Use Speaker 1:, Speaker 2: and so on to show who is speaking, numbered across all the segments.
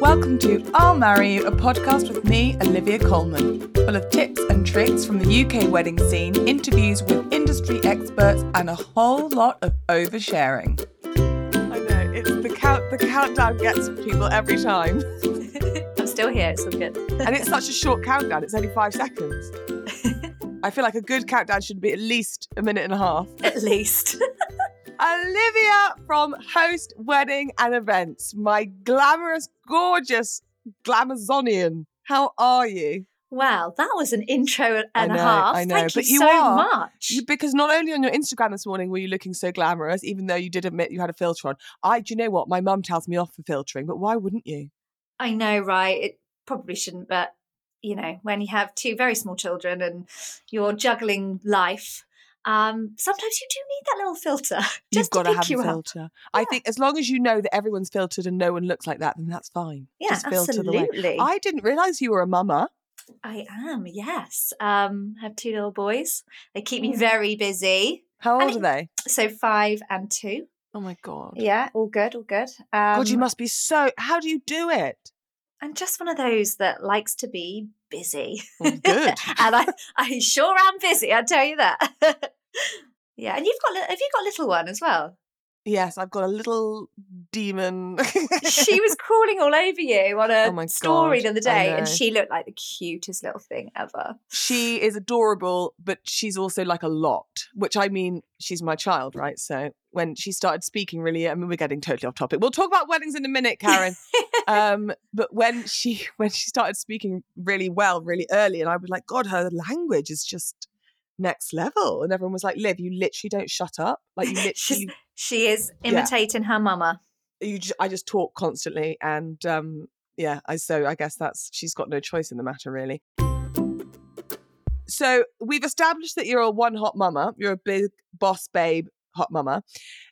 Speaker 1: Welcome to I'll Marry You, a podcast with me, Olivia Coleman, full of tips and tricks from the UK wedding scene, interviews with industry experts, and a whole lot of oversharing. I know it's the count. The countdown gets people every time,
Speaker 2: I'm still here. It's all good.
Speaker 1: and it's such a short countdown. It's only five seconds. I feel like a good countdown should be at least a minute and a half.
Speaker 2: At least.
Speaker 1: Olivia from Host Wedding and Events, my glamorous, gorgeous Glamazonian. How are you?
Speaker 2: Wow, that was an intro and
Speaker 1: know,
Speaker 2: a half.
Speaker 1: I know,
Speaker 2: Thank
Speaker 1: but
Speaker 2: you,
Speaker 1: you
Speaker 2: so
Speaker 1: are.
Speaker 2: much.
Speaker 1: You, because not only on your Instagram this morning were you looking so glamorous, even though you did admit you had a filter on. I, do you know what? My mum tells me off for filtering, but why wouldn't you?
Speaker 2: I know, right? It probably shouldn't, but you know, when you have two very small children and you're juggling life, um, sometimes you do need that little filter
Speaker 1: You've got
Speaker 2: to
Speaker 1: to have a filter. I think as long as you know that everyone's filtered and no one looks like that, then that's fine.
Speaker 2: Yeah,
Speaker 1: Just filter the way.
Speaker 2: absolutely.
Speaker 1: I didn't realise you were a mama.
Speaker 2: I am, yes. Um, I have two little boys. They keep me
Speaker 1: Oh.
Speaker 2: very busy.
Speaker 1: How old
Speaker 2: it-
Speaker 1: are they?
Speaker 2: So five and two.
Speaker 1: Oh my god.
Speaker 2: Yeah, all good, all good. Um,
Speaker 1: God, you must be so. How do you do it?
Speaker 2: I'm just one of those that likes to be busy.
Speaker 1: Well, good.
Speaker 2: and I, I sure am busy. I tell you that. yeah, and you've got have you got a little one as well?
Speaker 1: Yes, I've got a little demon.
Speaker 2: She was crawling all over you on a
Speaker 1: Oh
Speaker 2: story
Speaker 1: God,
Speaker 2: the other day, and she looked like the cutest little thing ever.
Speaker 1: she is adorable, but she's also like a lot, which I mean, she's my child, right? So when she started speaking, really, I mean, we're getting totally off topic. We'll talk about weddings in a minute, Karen. um, but when she when she started speaking really well, really early, and I was like, God, her language is just next level. And everyone was like, Liv, you literally don't shut up. Like you literally,
Speaker 2: she is
Speaker 1: Yeah.
Speaker 2: imitating her mama.
Speaker 1: you just, I just talk constantly, and um, yeah, I so I guess that's she's got no choice in the matter, really. So we've established that you're a one hot mama. You're a big boss babe hot mama.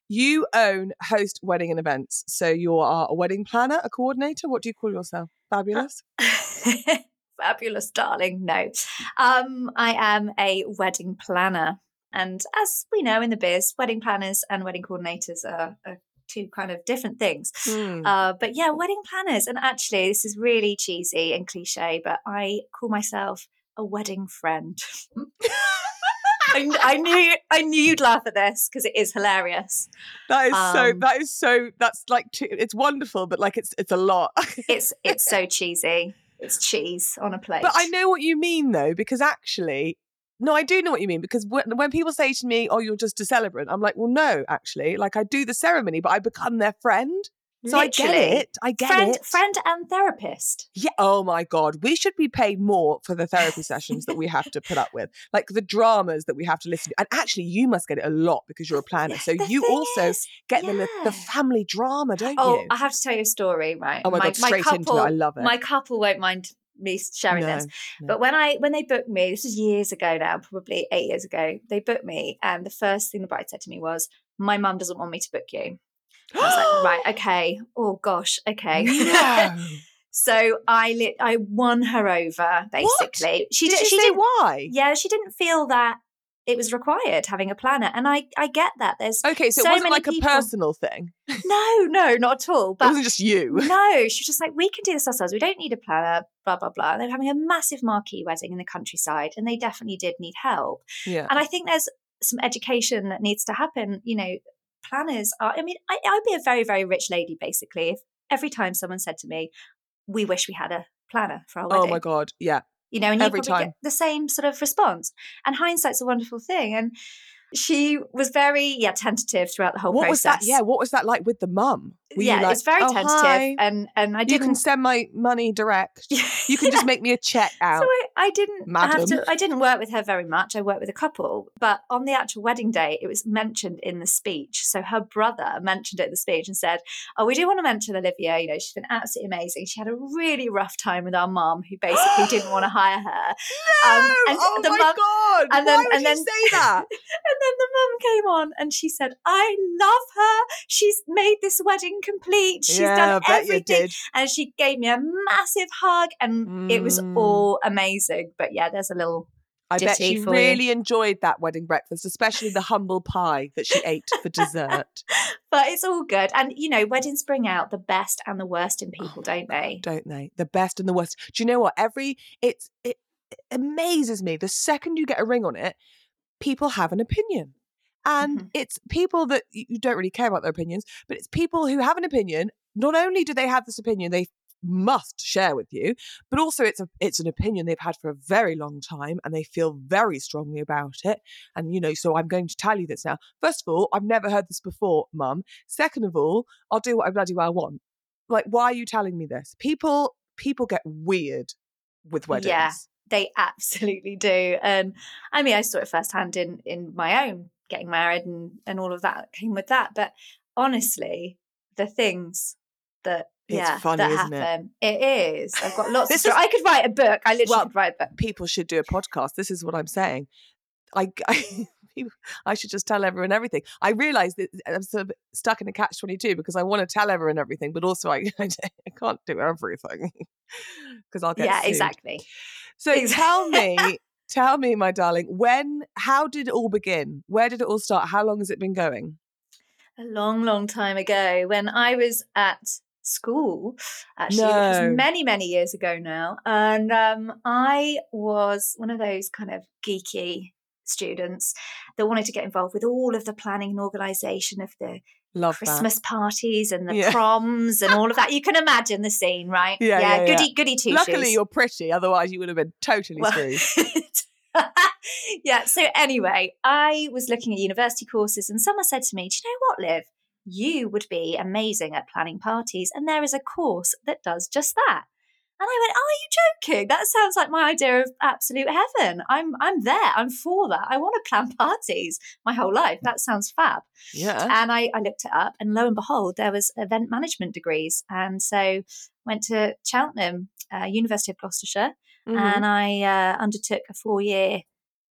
Speaker 1: You own host wedding and events. So you are a wedding planner, a coordinator. What do you call yourself? Fabulous.
Speaker 2: Fabulous, darling. No, um, I am a wedding planner, and as we know in the biz, wedding planners and wedding coordinators are, are two kind of different things.
Speaker 1: Hmm.
Speaker 2: Uh, but yeah, wedding planners. And actually, this is really cheesy and cliche, but I call myself a wedding friend. I, I knew I knew you'd laugh at this because it is hilarious.
Speaker 1: that is so.
Speaker 2: um,
Speaker 1: That is so. That's like too, it's wonderful, but like it's it's a lot.
Speaker 2: It's it's so cheesy. It's cheese on a plate.
Speaker 1: But I know what you mean though, because actually, no, I do know what you mean. Because when, when people say to me, "Oh, you're just a celebrant," I'm like, "Well, no, actually, like I do the ceremony, but I become their friend, so I get it. I get
Speaker 2: friend,
Speaker 1: it.
Speaker 2: friend and therapist.
Speaker 1: Yeah. Oh my god, we should be paid more for the therapy sessions that we have to put up with, like the dramas that we have to listen to. And actually, you must get it a lot because you're a planner, so
Speaker 2: The
Speaker 1: you also
Speaker 2: is-
Speaker 1: get the
Speaker 2: yeah.
Speaker 1: the family drama, don't
Speaker 2: Oh,
Speaker 1: you?
Speaker 2: Oh, I have to tell you a story, right?
Speaker 1: Oh my God, straight into it.
Speaker 2: couple,
Speaker 1: I love it.
Speaker 2: My couple won't mind me sharing
Speaker 1: No,
Speaker 2: this.
Speaker 1: no.
Speaker 2: But when I when they booked me, this was years ago now, probably eight years ago. They booked me, and the first thing the bride said to me was, "My mum doesn't want me to book you." I was like, "Right, okay. Oh gosh, okay."
Speaker 1: No.
Speaker 2: so I lit, I won her over basically. She
Speaker 1: Did
Speaker 2: did.
Speaker 1: she say
Speaker 2: didn't.
Speaker 1: why?
Speaker 2: Yeah, she didn't feel that it was required having a planner, and I I get that. There's
Speaker 1: Okay, so,
Speaker 2: So
Speaker 1: it wasn't like
Speaker 2: people-
Speaker 1: a personal thing.
Speaker 2: no, no, not at all.
Speaker 1: it
Speaker 2: But
Speaker 1: wasn't just you.
Speaker 2: no, she was just like, we can do this ourselves. We don't need a planner, blah, blah, blah. They're having a massive marquee wedding in the countryside, and they definitely did need help.
Speaker 1: Yeah.
Speaker 2: And I think there's some education that needs to happen. You know, planners are, I mean, I, I'd be a very, very rich lady, basically, if every time someone said to me, we wish we had a planner for our wedding.
Speaker 1: Oh my god. Yeah.
Speaker 2: You know, and you
Speaker 1: every
Speaker 2: probably
Speaker 1: time.
Speaker 2: get the same sort of response. And hindsight's a wonderful thing. And she was very, yeah, tentative throughout the whole
Speaker 1: What
Speaker 2: process.
Speaker 1: was that? Yeah. What was that like with the mum?
Speaker 2: Yeah,
Speaker 1: like,
Speaker 2: it's very
Speaker 1: "Oh,
Speaker 2: tentative.
Speaker 1: hi,
Speaker 2: And and I didn't You
Speaker 1: can send my money direct. You can just make me a check out.
Speaker 2: So I, I didn't have
Speaker 1: Madam.
Speaker 2: to. I didn't work with her very much. I worked with a couple, but on the actual wedding day, it was mentioned in the speech. So her brother mentioned it in the speech and said, "Oh, we do want to mention Olivia. You know, she's been absolutely amazing. She had a really rough time with our mum, who basically didn't want to hire her.
Speaker 1: no!
Speaker 2: Um, and
Speaker 1: oh
Speaker 2: the
Speaker 1: my
Speaker 2: mum-
Speaker 1: god!
Speaker 2: and
Speaker 1: Why
Speaker 2: then-
Speaker 1: would
Speaker 2: and
Speaker 1: you
Speaker 2: then-
Speaker 1: say that?
Speaker 2: And then the mum came on and she said, "I love her. She's made this wedding complete. She's
Speaker 1: yeah,
Speaker 2: done everything." And she gave me a massive hug, and it was
Speaker 1: Mm.
Speaker 2: all amazing. But yeah, there's a little
Speaker 1: I bet she
Speaker 2: for you.
Speaker 1: really enjoyed that wedding breakfast, especially the humble pie that she ate for dessert.
Speaker 2: but it's all good. And you know, weddings bring out the best and the worst in people, don't they?
Speaker 1: Don't they? The best and the worst. Do you know what? Every it's it, it amazes me. The second you get a ring on it, people have an opinion. And
Speaker 2: Mhm.
Speaker 1: it's people that you you don't really care about their opinions, but it's people who have an opinion. Not only do they have this opinion, they must share with you, but also it's a it's an opinion they've had for a very long time and they feel very strongly about it. And you know, so I'm going to tell you this now. First of all, I've never heard this before, mum. Second of all, I'll do what I bloody well want. Like, why are you telling me this? People people get weird with weddings.
Speaker 2: Yeah. They absolutely do. And I mean, I saw it firsthand in in my own getting married and and all of that came with that. But honestly, the things that
Speaker 1: It's
Speaker 2: yeah
Speaker 1: funny,
Speaker 2: that
Speaker 1: isn't it?
Speaker 2: happen, it is. I've got lots of
Speaker 1: This
Speaker 2: stories. I could write a book. I literally
Speaker 1: Well,
Speaker 2: could write a book.
Speaker 1: People should do a podcast. This is what I'm saying. I, I, I should just tell everyone everything. I realise that I'm sort of stuck in a catch 22 because I want to tell everyone everything, but also I, I can't do everything because I'll get
Speaker 2: Yeah,
Speaker 1: sued.
Speaker 2: exactly.
Speaker 1: So tell me, tell me, my darling, when, how did it all begin? Where did it all start? How long has it been going?
Speaker 2: a long, long time ago when I was at school. Actually, which
Speaker 1: No.
Speaker 2: was many, many years ago now. And um, I was one of those kind of geeky students that wanted to get involved with all of the planning and organisation of the
Speaker 1: Love
Speaker 2: Christmas parties and the
Speaker 1: Yeah.
Speaker 2: proms and all of that. You can imagine the scene, right?
Speaker 1: Yeah, yeah, yeah.
Speaker 2: goody, goody two.
Speaker 1: Luckily,
Speaker 2: shoes.
Speaker 1: you're pretty. Otherwise, you would have been totally
Speaker 2: Well-
Speaker 1: screwed.
Speaker 2: yeah. So anyway, I was looking at university courses, and someone said to me, "Do you know what, Liv? You would be amazing at planning parties, and there is a course that does just that." And I went, "Oh, are you joking? That sounds like my idea of absolute heaven. I'm, I'm there. I'm for that. I want to plan parties my whole life. That sounds fab."
Speaker 1: Yeah.
Speaker 2: And I, I looked it up, and lo and behold, there was event management degrees, and so went to Cheltenham, uh, University of Gloucestershire,
Speaker 1: Mhm.
Speaker 2: and I uh, undertook a four year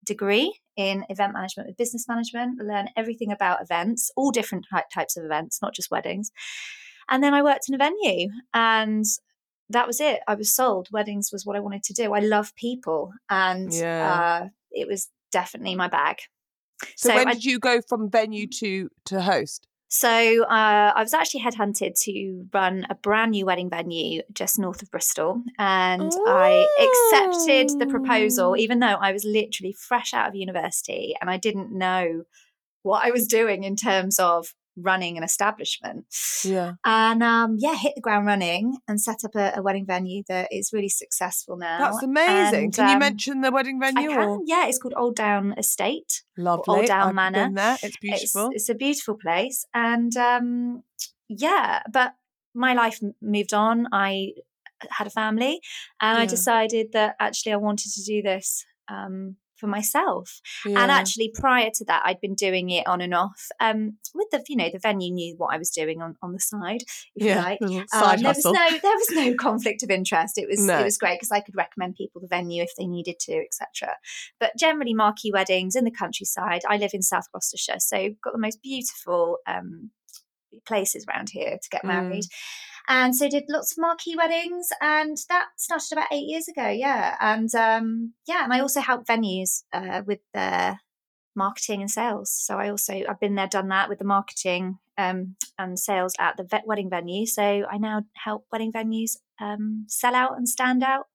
Speaker 2: degree in event management with business management, learn everything about events, all different ty- types of events, not just weddings. And then I worked in a venue, and that was it. I was sold. Weddings was what I wanted to do. I love people, and
Speaker 1: Yeah.
Speaker 2: uh, it was definitely my bag.
Speaker 1: so,
Speaker 2: so
Speaker 1: when
Speaker 2: I-
Speaker 1: did you go from venue to to host?
Speaker 2: So uh, I was actually headhunted to run a brand new wedding venue just north of Bristol, and I accepted the proposal, even though I was literally fresh out of university and I didn't know what I was doing in terms of running an establishment.
Speaker 1: Yeah.
Speaker 2: And um, yeah, hit the ground running and set up a, a wedding venue that is really successful now.
Speaker 1: That's amazing.
Speaker 2: And,
Speaker 1: Can you
Speaker 2: um,
Speaker 1: mention the wedding
Speaker 2: I
Speaker 1: venue?
Speaker 2: can.
Speaker 1: Or?
Speaker 2: Yeah, it's called Old Down Estate.
Speaker 1: Lovely.
Speaker 2: Old Down
Speaker 1: I've
Speaker 2: Manor.
Speaker 1: been there. It's
Speaker 2: It's,
Speaker 1: beautiful.
Speaker 2: it's a beautiful place. And um, yeah, but my life moved on. I had a family and I decided that actually I wanted to do this um, for myself.
Speaker 1: Yeah.
Speaker 2: And actually, prior to that, I'd been doing it on and off. Um, with the, you know, the venue knew what I was doing on, on the side, if you
Speaker 1: yeah,
Speaker 2: like.
Speaker 1: little
Speaker 2: Um,
Speaker 1: side
Speaker 2: there was no there was no conflict of interest. It was
Speaker 1: No.
Speaker 2: it was great because I could recommend people the venue if they needed to, etc. But generally, marquee weddings in the countryside. I live in South Gloucestershire, so got the most beautiful um, places around here to get
Speaker 1: Mm.
Speaker 2: And so did lots of marquee weddings, and that started about eight years ago. Yeah, and um, yeah, and I also help venues uh, with their marketing and sales. So I also I've been there, done that with the marketing um, and sales at the vet wedding venue. So I now help wedding venues um, sell out and stand out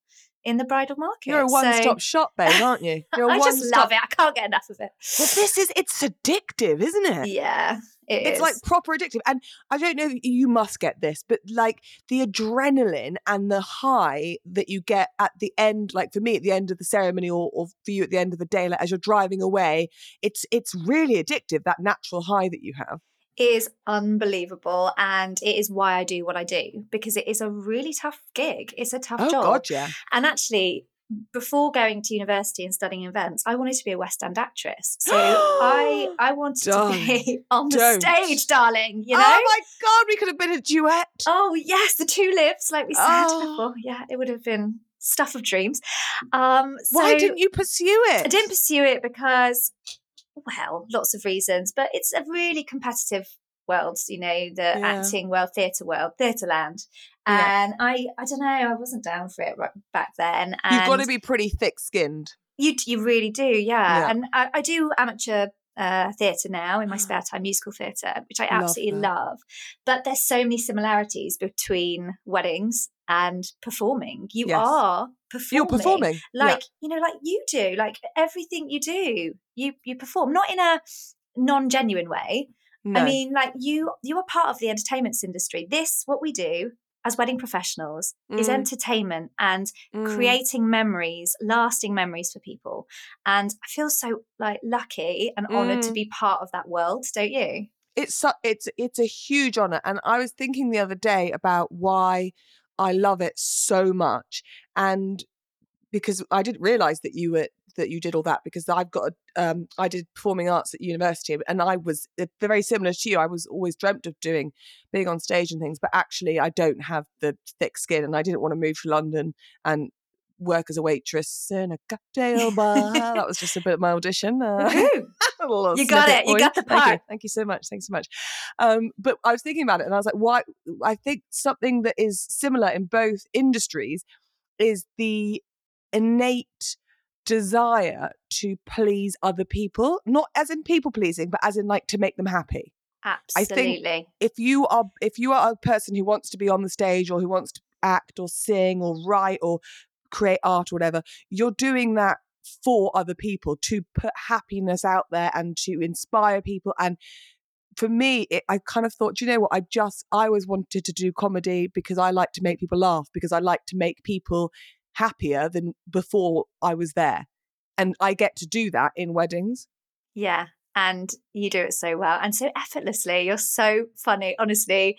Speaker 2: in the bridal market.
Speaker 1: You're a one-stop shop, babe, aren't you? You're a
Speaker 2: I just
Speaker 1: one-stop-
Speaker 2: love it. I can't get enough of it.
Speaker 1: But this is it's addictive, isn't it?
Speaker 2: Yeah, it
Speaker 1: it's
Speaker 2: is.
Speaker 1: like proper addictive. And I don't know, you must get this, but like the adrenaline and the high that you get at the end, like for me at the end of the ceremony or, or for you at the end of the day, like as you're driving away, it's it's really addictive, that natural high that you have.
Speaker 2: is unbelievable and it is why I do what I do because it is a really tough gig. It's a tough
Speaker 1: Oh
Speaker 2: job.
Speaker 1: God, yeah.
Speaker 2: And actually before going to university and studying events, I wanted to be a West End actress. So I I wanted to be on the
Speaker 1: Don't.
Speaker 2: stage, darling, you know?
Speaker 1: Oh my God, we could have been a duet.
Speaker 2: Oh yes, the two lives, like we said
Speaker 1: Oh.
Speaker 2: before. Yeah, it would have been stuff of dreams. Um so
Speaker 1: Why didn't you pursue it?
Speaker 2: I didn't pursue it because, well, lots of reasons, but it's a really competitive world, you know, the
Speaker 1: Yeah.
Speaker 2: acting world, theatre world, theatre land.
Speaker 1: Yeah.
Speaker 2: And I, I don't know, I wasn't down for it right back then. And
Speaker 1: You've got to be pretty thick skinned.
Speaker 2: You you really do, yeah.
Speaker 1: Yeah.
Speaker 2: And I, I do amateur uh, theatre now in my spare time, musical theatre, which I absolutely
Speaker 1: that.
Speaker 2: love. But there's so many similarities between weddings and performing. You
Speaker 1: Yes.
Speaker 2: are performing.
Speaker 1: You're performing. Yeah.
Speaker 2: like you know, like you do. Like everything you do, you you perform. Not in a non-genuine way.
Speaker 1: No.
Speaker 2: I mean, like you you are part of the entertainment industry. This what we do as wedding professionals is
Speaker 1: Mm,
Speaker 2: entertainment and
Speaker 1: mm.
Speaker 2: creating memories, lasting memories for people. And I feel so like lucky and honored to
Speaker 1: Mm.
Speaker 2: be part of that world, don't you?
Speaker 1: it's it's it's a huge honor and i was thinking the other day about why i love it so much and because i didn't realize that you were that you did all that because i've got a, um i did performing arts at university and i was uh, very similar to you i was always dreamt of doing being on stage and things but actually i don't have the thick skin and i didn't want to move to london and work as a waitress in a cocktail bar that was just a bit of my audition uh,
Speaker 2: Woohoo.
Speaker 1: a little
Speaker 2: You got it. You got the
Speaker 1: Thank you.
Speaker 2: part.
Speaker 1: Thank you so much. Thanks so much. Um, but I was thinking about it and I was like, why? I think something that is similar in both industries is the innate desire to please other people, not as in people pleasing, but as in like to make them happy. think-
Speaker 2: Absolutely.
Speaker 1: If you are if you are a person who wants to be on the stage or who wants to act or sing or write or create art or whatever, you're doing that for other people to put happiness out there and to inspire people and for me it, i kind of thought you know what i just i always wanted to do comedy because i like to make people laugh because i like to make people happier than before i was there and i get to do that in weddings
Speaker 2: Yeah. And you do it so well and so effortlessly. You're so funny. Honestly,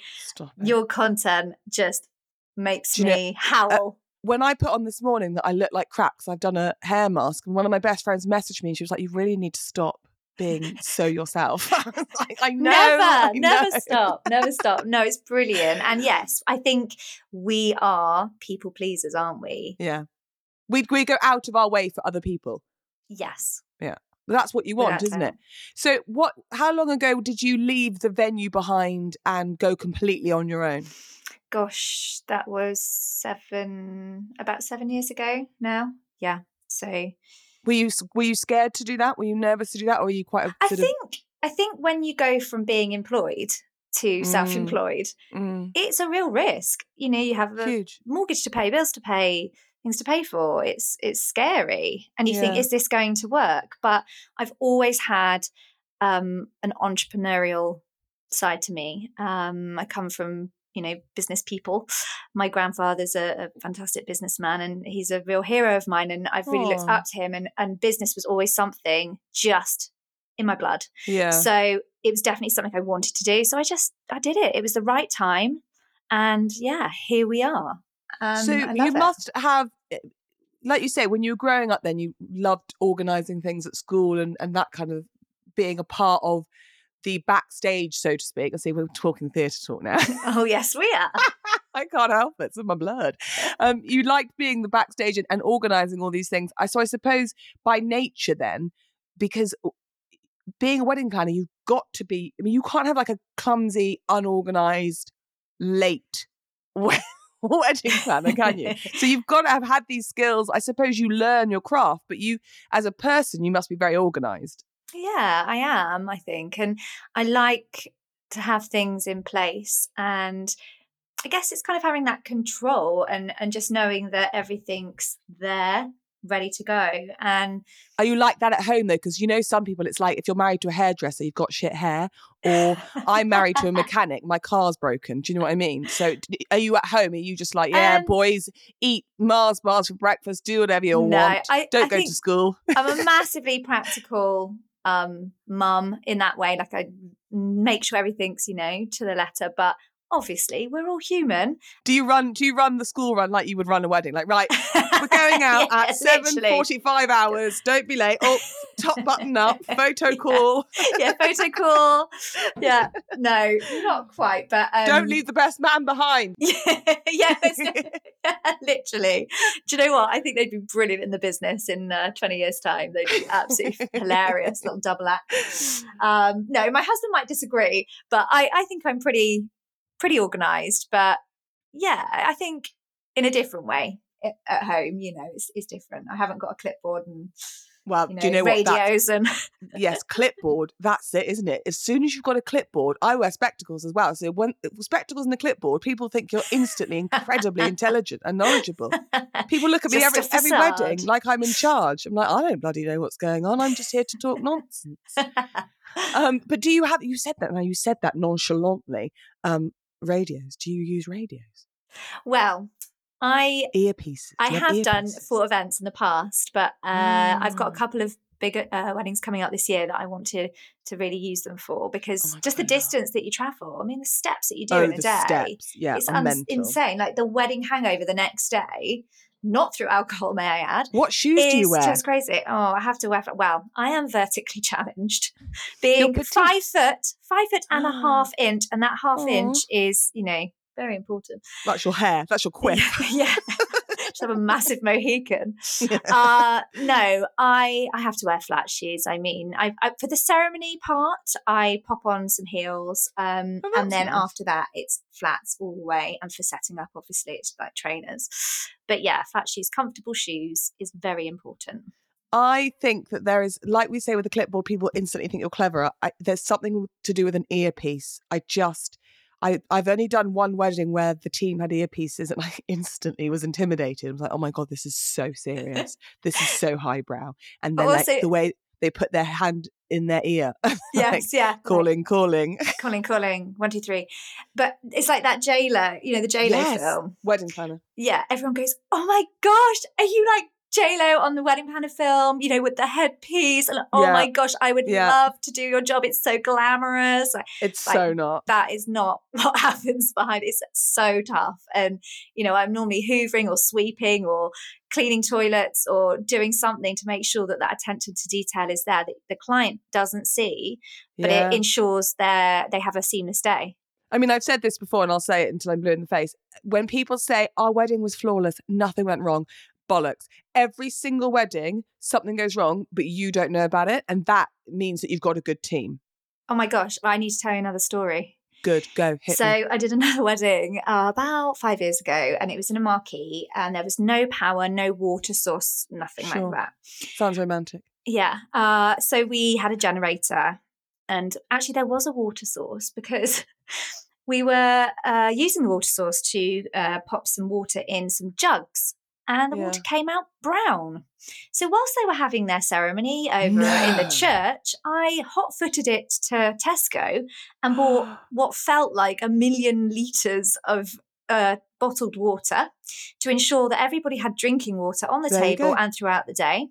Speaker 2: your content just makes
Speaker 1: you know,
Speaker 2: me uh, howl.
Speaker 1: when I put on this morning that I look like crap because I've done a hair mask, and one of my best friends messaged me and she was like, "You really need to stop being so yourself." I like, I know,
Speaker 2: never,
Speaker 1: I
Speaker 2: never
Speaker 1: know."
Speaker 2: stop, never stop. No, it's brilliant. And yes, I think we are people pleasers, aren't we?
Speaker 1: Yeah, we we go out of our way for other people.
Speaker 2: Yes. Yeah.
Speaker 1: That's what you want, isn't it? So, what? How long ago did you leave the venue behind and go completely on your own?
Speaker 2: Gosh, that was seven, about seven years ago now. Yeah. So
Speaker 1: Were you were you scared to do that? Were you nervous to do that, or were you quite? A,
Speaker 2: I think, I think when you go from being employed to
Speaker 1: Mm.
Speaker 2: self-employed,
Speaker 1: mm,
Speaker 2: it's a real risk. You know, you have a
Speaker 1: huge.
Speaker 2: mortgage to pay, bills to pay, things to pay for. It's it's scary, and you think, is this going to work? But I've always had um, an entrepreneurial side to me. Um, I come from you know business people. My grandfather's a, a fantastic businessman, and he's a real hero of mine. And I've really looked up to him. And and business was always something just in my blood.
Speaker 1: Yeah.
Speaker 2: So it was definitely something I wanted to do. So I just I did it. It was the right time, and yeah, here we are. Um,
Speaker 1: so you
Speaker 2: it.
Speaker 1: must have eh, like you say when you were growing up then you loved organizing things at school and and that kind of being a part of the backstage so to speak i see we're talking theatre talk now
Speaker 2: Oh yes, we are.
Speaker 1: i can't help it it's in my blood um you liked being the backstage and, and organizing all these things i so i suppose by nature then because being a wedding planner you've got to be i mean you can't have like a clumsy unorganized late wedding planner can you so you've got to have had these skills. I suppose you learn your craft, but you, as a person, you must be very organized.
Speaker 2: Yeah, I am. I think, and I like to have things in place, and I guess it's kind of having that control and and just knowing that everything's there, ready to go. And
Speaker 1: Are you like that at home though? Because you know, some people, it's like if you're married to a hairdresser, you've got shit hair, or I'm married to a mechanic, my car's broken. Do you know what I mean? So, are you at home? Are you just like, yeah,
Speaker 2: Um,
Speaker 1: boys, eat Mars bars for breakfast, do whatever you
Speaker 2: no,
Speaker 1: want,
Speaker 2: I,
Speaker 1: don't
Speaker 2: I
Speaker 1: go to school.
Speaker 2: I'm a massively practical um mum in that way. Like I make sure everything's you know to the letter, but obviously we're all human.
Speaker 1: Do you run? Do you run the school run like you would run a wedding? Like, right, we're going out
Speaker 2: Yeah,
Speaker 1: at seven
Speaker 2: literally.
Speaker 1: forty-five hours. Don't be late. Oh, top button up, photo
Speaker 2: Yeah.
Speaker 1: call.
Speaker 2: yeah, photo call. Yeah, no, not quite, but um,
Speaker 1: Don't leave the best man behind.
Speaker 2: yeah, it's- literally. Do you know what? I think they'd be brilliant in the business in uh, 20 years' time. They'd be absolutely hilarious, little double act. Um, no, my husband might disagree, but I, I think I'm pretty, pretty organised. But yeah, I think in a different way. at home, you know, it's, it's different. I haven't got a clipboard and
Speaker 1: Well,
Speaker 2: you know,
Speaker 1: do you know what? That's,
Speaker 2: radios and
Speaker 1: yes, clipboard. That's it, isn't it? As soon as you've got a clipboard, I wear spectacles as well. So when spectacles and a clipboard, people think you're instantly incredibly intelligent and knowledgeable. People look at me every every wedding like I'm in charge. I'm like, I don't bloody know what's going on. I'm just here to talk nonsense. Um, but do you have? You said that now. You said that nonchalantly. Um, radios. Do you use radios?
Speaker 2: well, I
Speaker 1: Earpieces.
Speaker 2: I have done for events in the past, but uh, I've got a
Speaker 1: Ah.
Speaker 2: couple of bigger uh, weddings coming up this year that I want to to really use them for because
Speaker 1: Oh
Speaker 2: just the
Speaker 1: God, know.
Speaker 2: distance that you travel. I mean, the steps that you do
Speaker 1: oh,
Speaker 2: in a
Speaker 1: the
Speaker 2: day.
Speaker 1: steps. Yeah,
Speaker 2: it's
Speaker 1: mental.
Speaker 2: insane. Like the wedding hangover the next day, not through alcohol, may I add.
Speaker 1: What shoes do you wear?
Speaker 2: just crazy. Oh, I have to wear. Well, I am vertically challenged, being five foot, five foot and a
Speaker 1: Ah.
Speaker 2: half inch, and that half inch is, you know, very important.
Speaker 1: That's your hair. That's your quiff.
Speaker 2: yeah, just have a massive Mohican.
Speaker 1: Yeah.
Speaker 2: Uh, no, I I have to wear flat shoes. I mean, I, I for the ceremony part, I pop on some heels, um,
Speaker 1: Oh,
Speaker 2: and then
Speaker 1: nice.
Speaker 2: after that, it's flats all the way. And for setting up, obviously, it's like trainers. But yeah, flat shoes, comfortable shoes is very important.
Speaker 1: I think that there is, like we say with the clipboard, people instantly think you're clever. I, there's something to do with an earpiece. I just, I, I've only done one wedding where the team had earpieces and I instantly was intimidated. I was like, oh my God, this is so serious. this is so highbrow. And
Speaker 2: But
Speaker 1: then like, the way they put their hand in their ear, like,
Speaker 2: Yes, yeah. like,
Speaker 1: calling, calling.
Speaker 2: calling, calling, one, two, three. But it's like that J Lo, you know, the J Lo
Speaker 1: Yes.
Speaker 2: film.
Speaker 1: Wedding planner.
Speaker 2: yeah, everyone goes, "Oh my gosh, are you like J Lo on the wedding planner film? You know, with the headpiece?" And oh
Speaker 1: Yeah.
Speaker 2: my gosh, I would
Speaker 1: Yeah.
Speaker 2: love to do your job. It's so glamorous. Like,
Speaker 1: It's
Speaker 2: Like,
Speaker 1: so not.
Speaker 2: that is not what happens behind. It's so tough. And you know, I'm normally hoovering or sweeping or cleaning toilets or doing something to make sure that that attention to detail is there that the client doesn't see, but
Speaker 1: Yeah.
Speaker 2: it ensures they they have a seamless day.
Speaker 1: I mean, I've said this before and I'll say it until I'm blue in the face. When people say our wedding was flawless, nothing went wrong, bollocks. Every single wedding, something goes wrong, but you don't know about it. And that means that you've got a good team.
Speaker 2: Oh my gosh, I need to tell you another story.
Speaker 1: Good, go, hit
Speaker 2: so
Speaker 1: me.
Speaker 2: I did another wedding uh, about five years ago, and it was in a marquee, and there was no power, no water source, nothing
Speaker 1: Sure.
Speaker 2: like that.
Speaker 1: Sounds romantic.
Speaker 2: Yeah. Uh, so we had a generator, and actually there was a water source because we were uh, using the water source to uh, pop some water in some jugs. And the water came out brown. So whilst they were having their ceremony over in the church, I hot footed it to Tesco and bought what felt like a million litres of uh, bottled water to ensure that everybody had drinking water on the
Speaker 1: There
Speaker 2: table and throughout the day.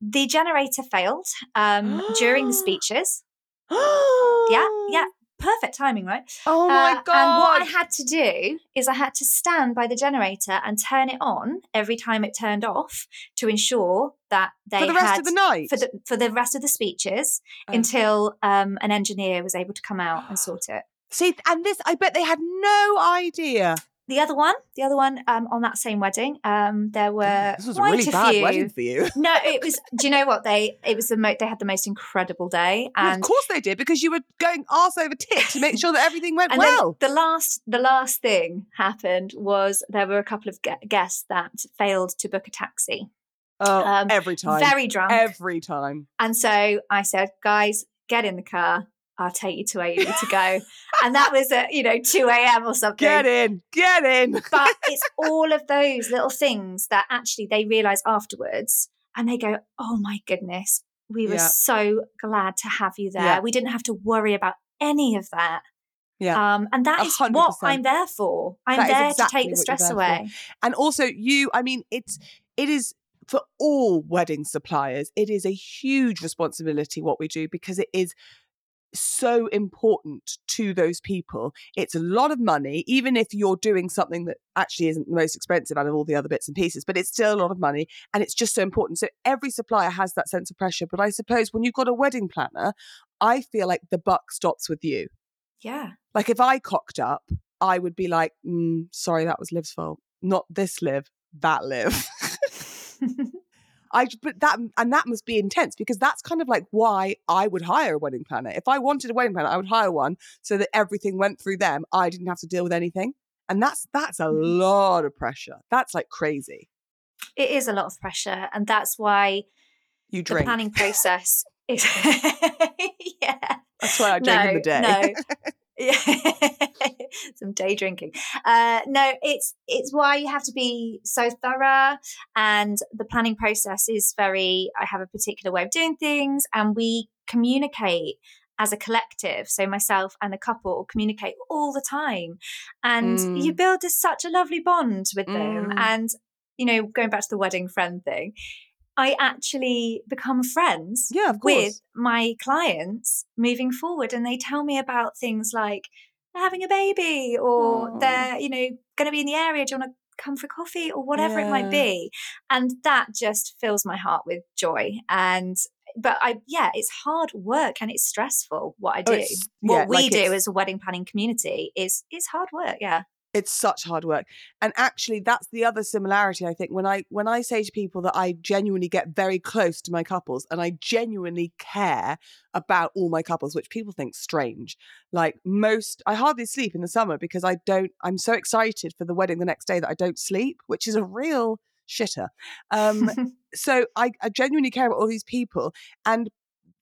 Speaker 2: The generator failed um, during the speeches. Yeah, yeah, perfect timing, right?
Speaker 1: Oh my
Speaker 2: Uh,
Speaker 1: God.
Speaker 2: And what I had to do is I had to stand by the generator and turn it on every time it turned off to ensure that they
Speaker 1: For the rest
Speaker 2: had
Speaker 1: of the night.
Speaker 2: for the for the rest of the speeches
Speaker 1: Oh.
Speaker 2: until um, an engineer was able to come out and sort it.
Speaker 1: See, and this, I bet they had no idea.
Speaker 2: The other one, the other one um, on that same wedding, um, there were
Speaker 1: this was a really
Speaker 2: a
Speaker 1: bad
Speaker 2: few.
Speaker 1: wedding for you.
Speaker 2: No, it was. Do you know what they? It was the mo- they had the most incredible day,
Speaker 1: Well, of course they did, because you were going arse over tit to make sure that everything went
Speaker 2: and
Speaker 1: well.
Speaker 2: the last the last thing happened was there were a couple of gue- guests that failed to book a taxi,
Speaker 1: oh,
Speaker 2: um,
Speaker 1: every time.
Speaker 2: very drunk,
Speaker 1: Every time.
Speaker 2: and so I said, "Guys, get in the car. I'll take you to where you need to go." and that was at you know two a.m. or something.
Speaker 1: Get in. Get in.
Speaker 2: but it's all of those little things that actually they realize afterwards and they go, oh my goodness, we were
Speaker 1: Yeah.
Speaker 2: so glad to have you there.
Speaker 1: Yeah.
Speaker 2: We didn't have to worry about any of that.
Speaker 1: Yeah.
Speaker 2: Um, and that is
Speaker 1: A
Speaker 2: is
Speaker 1: hundred
Speaker 2: what. I'm there for. I'm
Speaker 1: That
Speaker 2: there
Speaker 1: exactly
Speaker 2: to take the stress
Speaker 1: there for.
Speaker 2: away.
Speaker 1: And also, you, I mean, it's, it is for all wedding suppliers, it is a huge responsibility what we do because it is so important to those people. It's a lot of money, even if you're doing something that actually isn't the most expensive out of all the other bits and pieces, but it's still a lot of money and it's just so important. So every supplier has that sense of pressure. But I suppose when you've got a wedding planner, I feel like the buck stops with you.
Speaker 2: Yeah.
Speaker 1: Like if I cocked up, I would be like, mm, sorry, that was Liv's fault. Not this Liv, that Liv. I but that and that must be intense because that's kind of like why I would hire a wedding planner. If I wanted a wedding planner, I would hire one so that everything went through them. I didn't have to deal with anything. And that's that's a
Speaker 2: Mhm.
Speaker 1: lot of pressure. That's like crazy.
Speaker 2: it is a lot of pressure, and that's why
Speaker 1: You drink.
Speaker 2: the planning process is. yeah.
Speaker 1: That's why I drink in the day.
Speaker 2: No. Yeah. Some day drinking. Uh, no, it's it's why you have to be so thorough, and the planning process is very. I have a particular way of doing things, and we communicate as a collective. So myself and the couple communicate all the time, and
Speaker 1: Mm.
Speaker 2: you build a, such a lovely bond with them.
Speaker 1: Mm.
Speaker 2: And you know, going back to the wedding friend thing, I actually become friends
Speaker 1: Yeah,
Speaker 2: with my clients moving forward and they tell me about things like they're having a baby or
Speaker 1: Aw.
Speaker 2: they're you know going to be in the area do you want to come for coffee or whatever it might be? And that just fills my heart with joy and but i yeah it's hard work and it's stressful what i
Speaker 1: Oh,
Speaker 2: do.
Speaker 1: it's-
Speaker 2: what
Speaker 1: yeah,
Speaker 2: we
Speaker 1: like
Speaker 2: do as a wedding planning community is is hard work yeah
Speaker 1: it's such hard work. And actually that's the other similarity i think. When i when i say to people that i genuinely get very close to my couples and i genuinely care about all my couples which people think strange like most i hardly sleep in the summer because i don't i'm so excited for the wedding the next day that i don't sleep which is a real shitter. Um so I, I genuinely care about all these people. And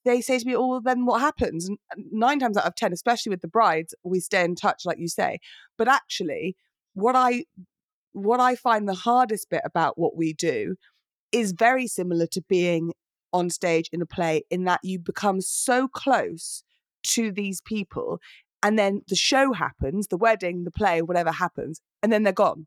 Speaker 1: they say to me, oh, well, then what happens? And nine times out of 10, especially with the brides, we stay in touch, like you say. But actually, what I what I find the hardest bit about what we do is very similar to being on stage in a play in that you become so close to these people and then the show happens, the wedding, the play, whatever happens, and then they're gone.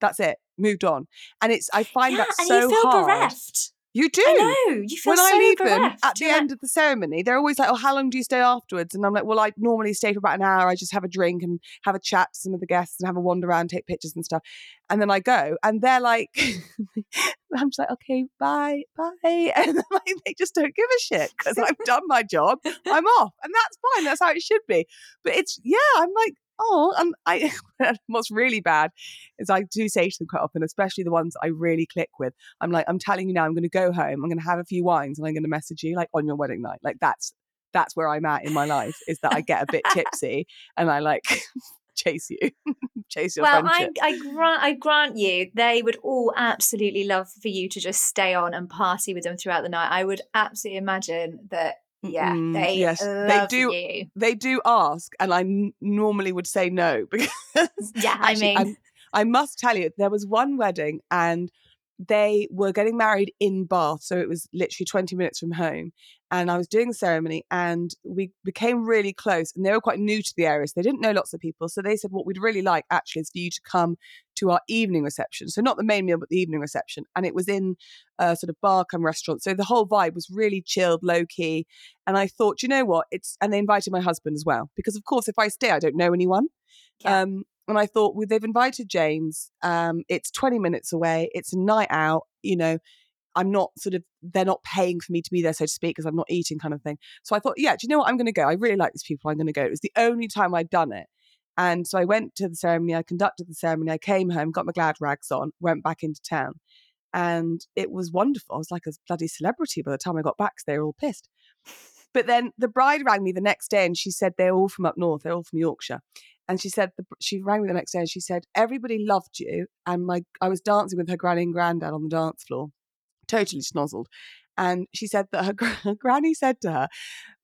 Speaker 1: That's it. Moved on. And it's I find
Speaker 2: yeah
Speaker 1: that so and
Speaker 2: you feel
Speaker 1: hard.
Speaker 2: bereft
Speaker 1: You do
Speaker 2: i know you feel
Speaker 1: when
Speaker 2: so
Speaker 1: I leave them at the
Speaker 2: yeah.
Speaker 1: end of the ceremony, they're always like, "Oh, how long do you stay afterwards?" And I'm like, "Well, I normally stay for about an hour. I just have a drink and have a chat to some of the guests and have a wander around, take pictures and stuff, and then I go." And they're like, "I'm just like, okay, bye, bye," and like, they just don't give a shit because I've done my job. I'm off, and that's fine. That's how it should be. But it's yeah, I'm like. Oh, and I what's really bad is I do say to them quite often, especially the ones I really click with. I'm like, I'm telling you now, I'm going to go home. I'm going to have a few wines, and I'm going to message you like on your wedding night. Like that's that's where I'm at in my life. Is that I get a bit tipsy and I like chase you, chase your
Speaker 2: well, I. I grant I grant you, they would all absolutely love for you to just stay on and party with them throughout the night. I would absolutely imagine that. Yeah, they
Speaker 1: yes, they do-
Speaker 2: you.
Speaker 1: they do ask, and I n- normally would say no because
Speaker 2: Yeah, I mean,
Speaker 1: I'm- I must tell you, there was one wedding and they were getting married in Bath. So it was literally 20 minutes from home. And I was doing the ceremony and we became really close. And they were quite new to the area. So they didn't know lots of people. So they said, What we'd really like actually is for you to come to our evening reception. So not the main meal, but the evening reception. And it was in a sort of bar come restaurant. So the whole vibe was really chilled, low key. And I thought, you know what? It's, and they invited my husband as well. Because of course, if I stay, I don't know anyone.
Speaker 2: Yeah.
Speaker 1: Um, and I thought, well, they've invited James. Um, it's 20 minutes away. It's a night out. You know, I'm not sort of, they're not paying for me to be there, so to speak, because I'm not eating kind of thing. So I thought, yeah, do you know what? I'm going to go. I really like these people. I'm going to go. It was the only time I'd done it. And so I went to the ceremony. I conducted the ceremony. I came home, got my glad rags on, went back into town. And it was wonderful. I was like a bloody celebrity by the time I got back, so they were all pissed. But then the bride rang me the next day and she said they're all from up north. They're all from Yorkshire. And she said the, she rang me the next day and she said everybody loved you and my I was dancing with her granny and granddad on the dance floor, totally snozzled. And she said that her, her granny said to her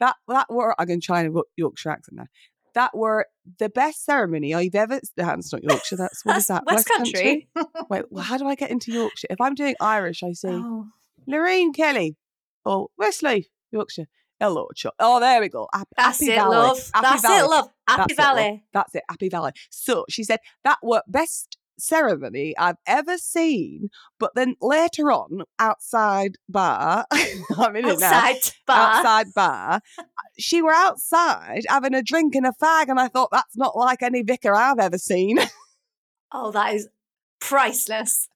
Speaker 1: that that were I'm going to try and York- Yorkshire accent now. That were the best ceremony I've ever. That's not Yorkshire. That's what is that?
Speaker 2: West Country.
Speaker 1: Wait, well, how do I get into Yorkshire? If I'm doing Irish, I say
Speaker 2: oh,
Speaker 1: Lorraine Kelly or Westlife, Yorkshire. Oh, Hello, Ch- Oh, there we go. Happy,
Speaker 2: that's
Speaker 1: Happy
Speaker 2: it,
Speaker 1: Valley.
Speaker 2: love.
Speaker 1: Happy
Speaker 2: that's
Speaker 1: Valley.
Speaker 2: it, love. Happy
Speaker 1: That's it, love.
Speaker 2: Valley.
Speaker 1: That's it, Happy Valley. So she said that were best ceremony I've ever seen. But then later on, outside bar, I'm in it now.
Speaker 2: Outside bar.
Speaker 1: Outside bar, she were outside having a drink and a fag, and I thought that's not like any vicar I've ever seen.
Speaker 2: Oh, that is priceless.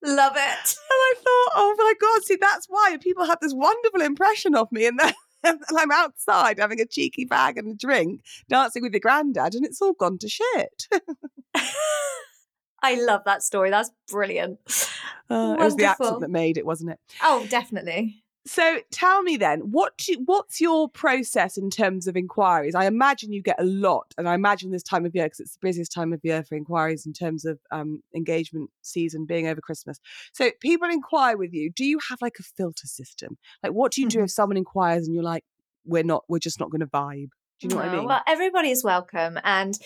Speaker 2: Love it.
Speaker 1: And I thought, oh my god, see that's why people have this wonderful impression of me, and then I'm outside having a cheeky bag and a drink, dancing with your granddad, and it's all gone to shit.
Speaker 2: I love that story. That's brilliant.
Speaker 1: Uh, it was the accent that made it, wasn't it?
Speaker 2: Oh, definitely.
Speaker 1: So tell me then, what do you, what's your process in terms of inquiries? I imagine you get a lot, and I imagine this time of year because it's the busiest time of year for inquiries in terms of um, engagement season being over Christmas. So people inquire with you. Do you have like a filter system? Like, what do you do
Speaker 2: Mhm.
Speaker 1: if someone inquires and you're like, we're not, we're just not going to vibe? Do you know what I
Speaker 2: No,
Speaker 1: mean?
Speaker 2: Well, everybody is welcome, and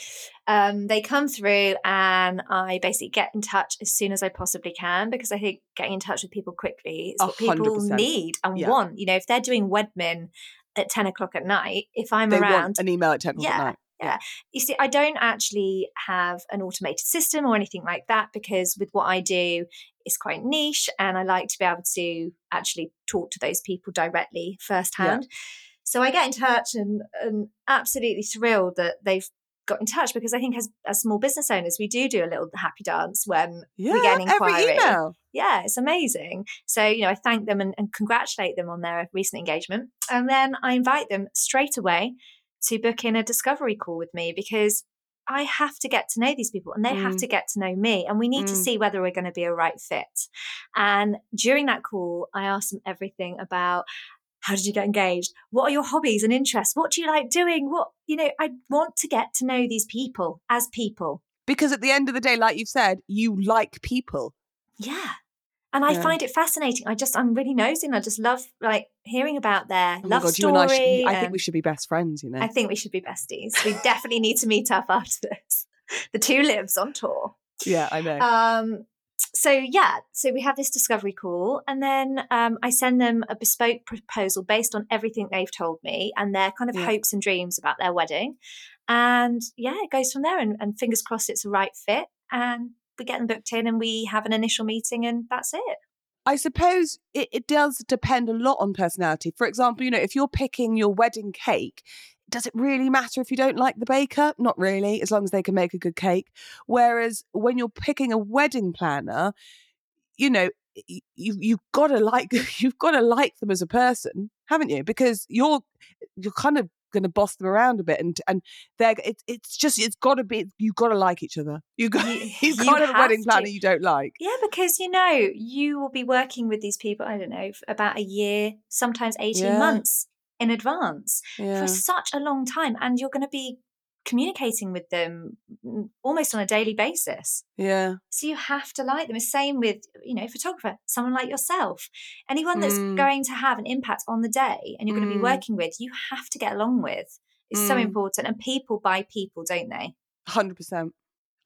Speaker 2: um, they come through, and I basically get in touch as soon as I possibly can because I think getting in touch with people quickly is what people
Speaker 1: hundred percent.
Speaker 2: need and
Speaker 1: Yeah.
Speaker 2: want. You know, if they're doing Wedmin at ten o'clock at night, if I'm
Speaker 1: they
Speaker 2: around,
Speaker 1: an email at ten o'clock
Speaker 2: Yeah,
Speaker 1: at night. Yeah.
Speaker 2: You see, I don't actually have an automated system or anything like that because with what I do, it's quite niche and I like to be able to actually talk to those people directly firsthand. So I get in touch and, and absolutely thrilled that they've got in touch because I think as, as small business owners, we do do a little happy dance when
Speaker 1: Yeah,
Speaker 2: we get an
Speaker 1: every
Speaker 2: inquiry.
Speaker 1: email.
Speaker 2: Yeah, it's amazing. So, you know, I thank them and, and congratulate them on their recent engagement. And then I invite them straight away to book in a discovery call with me because I have to get to know these people and they have
Speaker 1: Mm.
Speaker 2: to get to know me. And we need to
Speaker 1: Mm.
Speaker 2: see whether we're going to be a right fit. And during that call, I ask them everything about how did you get engaged? What are your hobbies and interests? What do you like doing? What, you know, I want to get to know these people as people.
Speaker 1: Because at the end of the day, like you've said, you like people.
Speaker 2: Yeah. And I
Speaker 1: Yeah.
Speaker 2: find it fascinating. I just, I'm really nosy and I just love like hearing about their
Speaker 1: Oh
Speaker 2: love
Speaker 1: god,
Speaker 2: story.
Speaker 1: I, should, I think we should be best friends. You know.
Speaker 2: I think we should be besties. We definitely need to meet up after this. The two lives on tour.
Speaker 1: yeah, I know.
Speaker 2: Um, so yeah, so we have this discovery call, and then um, I send them a bespoke proposal based on everything they've told me and their kind of
Speaker 1: Yeah.
Speaker 2: hopes and dreams about their wedding. And yeah, it goes from there. And, and fingers crossed, it's a right fit. And we get them booked in, and we have an initial meeting, and that's it.
Speaker 1: I suppose it, it does depend a lot on personality. For example, you know, if you're picking your wedding cake, does it really matter if you don't like the baker? Not really, as long as they can make a good cake. Whereas when you're picking a wedding planner, you know, you you've got to like you've got to like them as a person, haven't you? Because you're you're kind of going to boss them around a bit, and and they're it's it's just it's got to be you've got to like each other. You got
Speaker 2: You-
Speaker 1: you've got to have a wedding
Speaker 2: to.
Speaker 1: planner you don't like.
Speaker 2: Yeah, because you know, you will be working with these people, I don't know, about a year, sometimes 18
Speaker 1: Yeah.
Speaker 2: months in advance
Speaker 1: Yeah.
Speaker 2: for such a long time. And you're going to be communicating with them mm, almost on a daily basis.
Speaker 1: Yeah.
Speaker 2: So you have to like them. The same with, you know, photographer, someone like yourself. Anyone that's
Speaker 1: Mm.
Speaker 2: going to have an impact on the day and you're going to be
Speaker 1: Mm.
Speaker 2: working with, you have to get along with. It's so
Speaker 1: Mm.
Speaker 2: important. And people buy people, don't they?
Speaker 1: Hundred percent.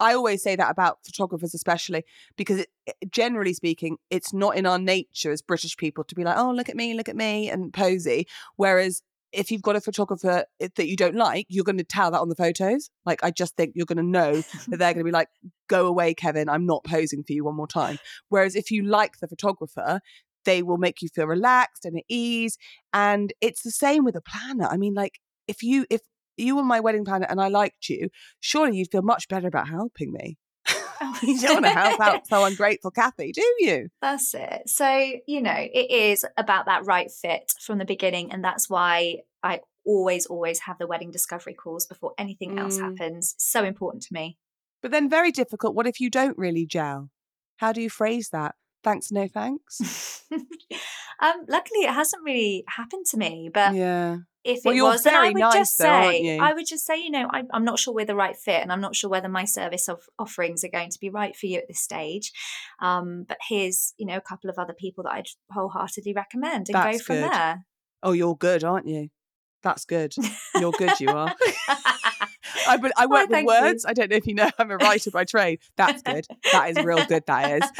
Speaker 1: I always say that about photographers, especially because, it, generally speaking, it's not in our nature as British people to be like, "Oh, look at me, look at me," and posy. Whereas if you've got a photographer that you don't like, you're going to tell that on the photos. Like, I just think you're going to know that they're going to be like, "Go away, Kevin. I'm not posing for you one more time." Whereas if you like the photographer, they will make you feel relaxed and at ease. And it's the same with a planner. I mean, like, if you if you were my wedding planner and I liked you, surely you'd feel much better about helping me. you don't want to help out so ungrateful Kathy, do you?
Speaker 2: That's it. So, you know, it is about that right fit from the beginning. And that's why I always, always have the wedding discovery calls before anything else
Speaker 1: Mm.
Speaker 2: happens. So important to me.
Speaker 1: But then very difficult. What if you don't really gel? How do you phrase that? Thanks, no thanks.
Speaker 2: um, luckily, it hasn't really happened to me. But
Speaker 1: yeah.
Speaker 2: If
Speaker 1: Well,
Speaker 2: it
Speaker 1: you're
Speaker 2: was, then I would
Speaker 1: nice
Speaker 2: just
Speaker 1: though,
Speaker 2: say? I would just say, you know, I, I'm not sure we're the right fit, and I'm not sure whether my service of offerings are going to be right for you at this stage. Um, but here's, you know, a couple of other people that I'd wholeheartedly recommend, and
Speaker 1: That's
Speaker 2: go from
Speaker 1: good.
Speaker 2: there.
Speaker 1: Oh, you're good, aren't you? That's good. You're good, you are. I, but I
Speaker 2: Oh,
Speaker 1: work with
Speaker 2: thank you.
Speaker 1: words. I don't know if you know, I'm a writer by trade. That's good. That is real good. That is.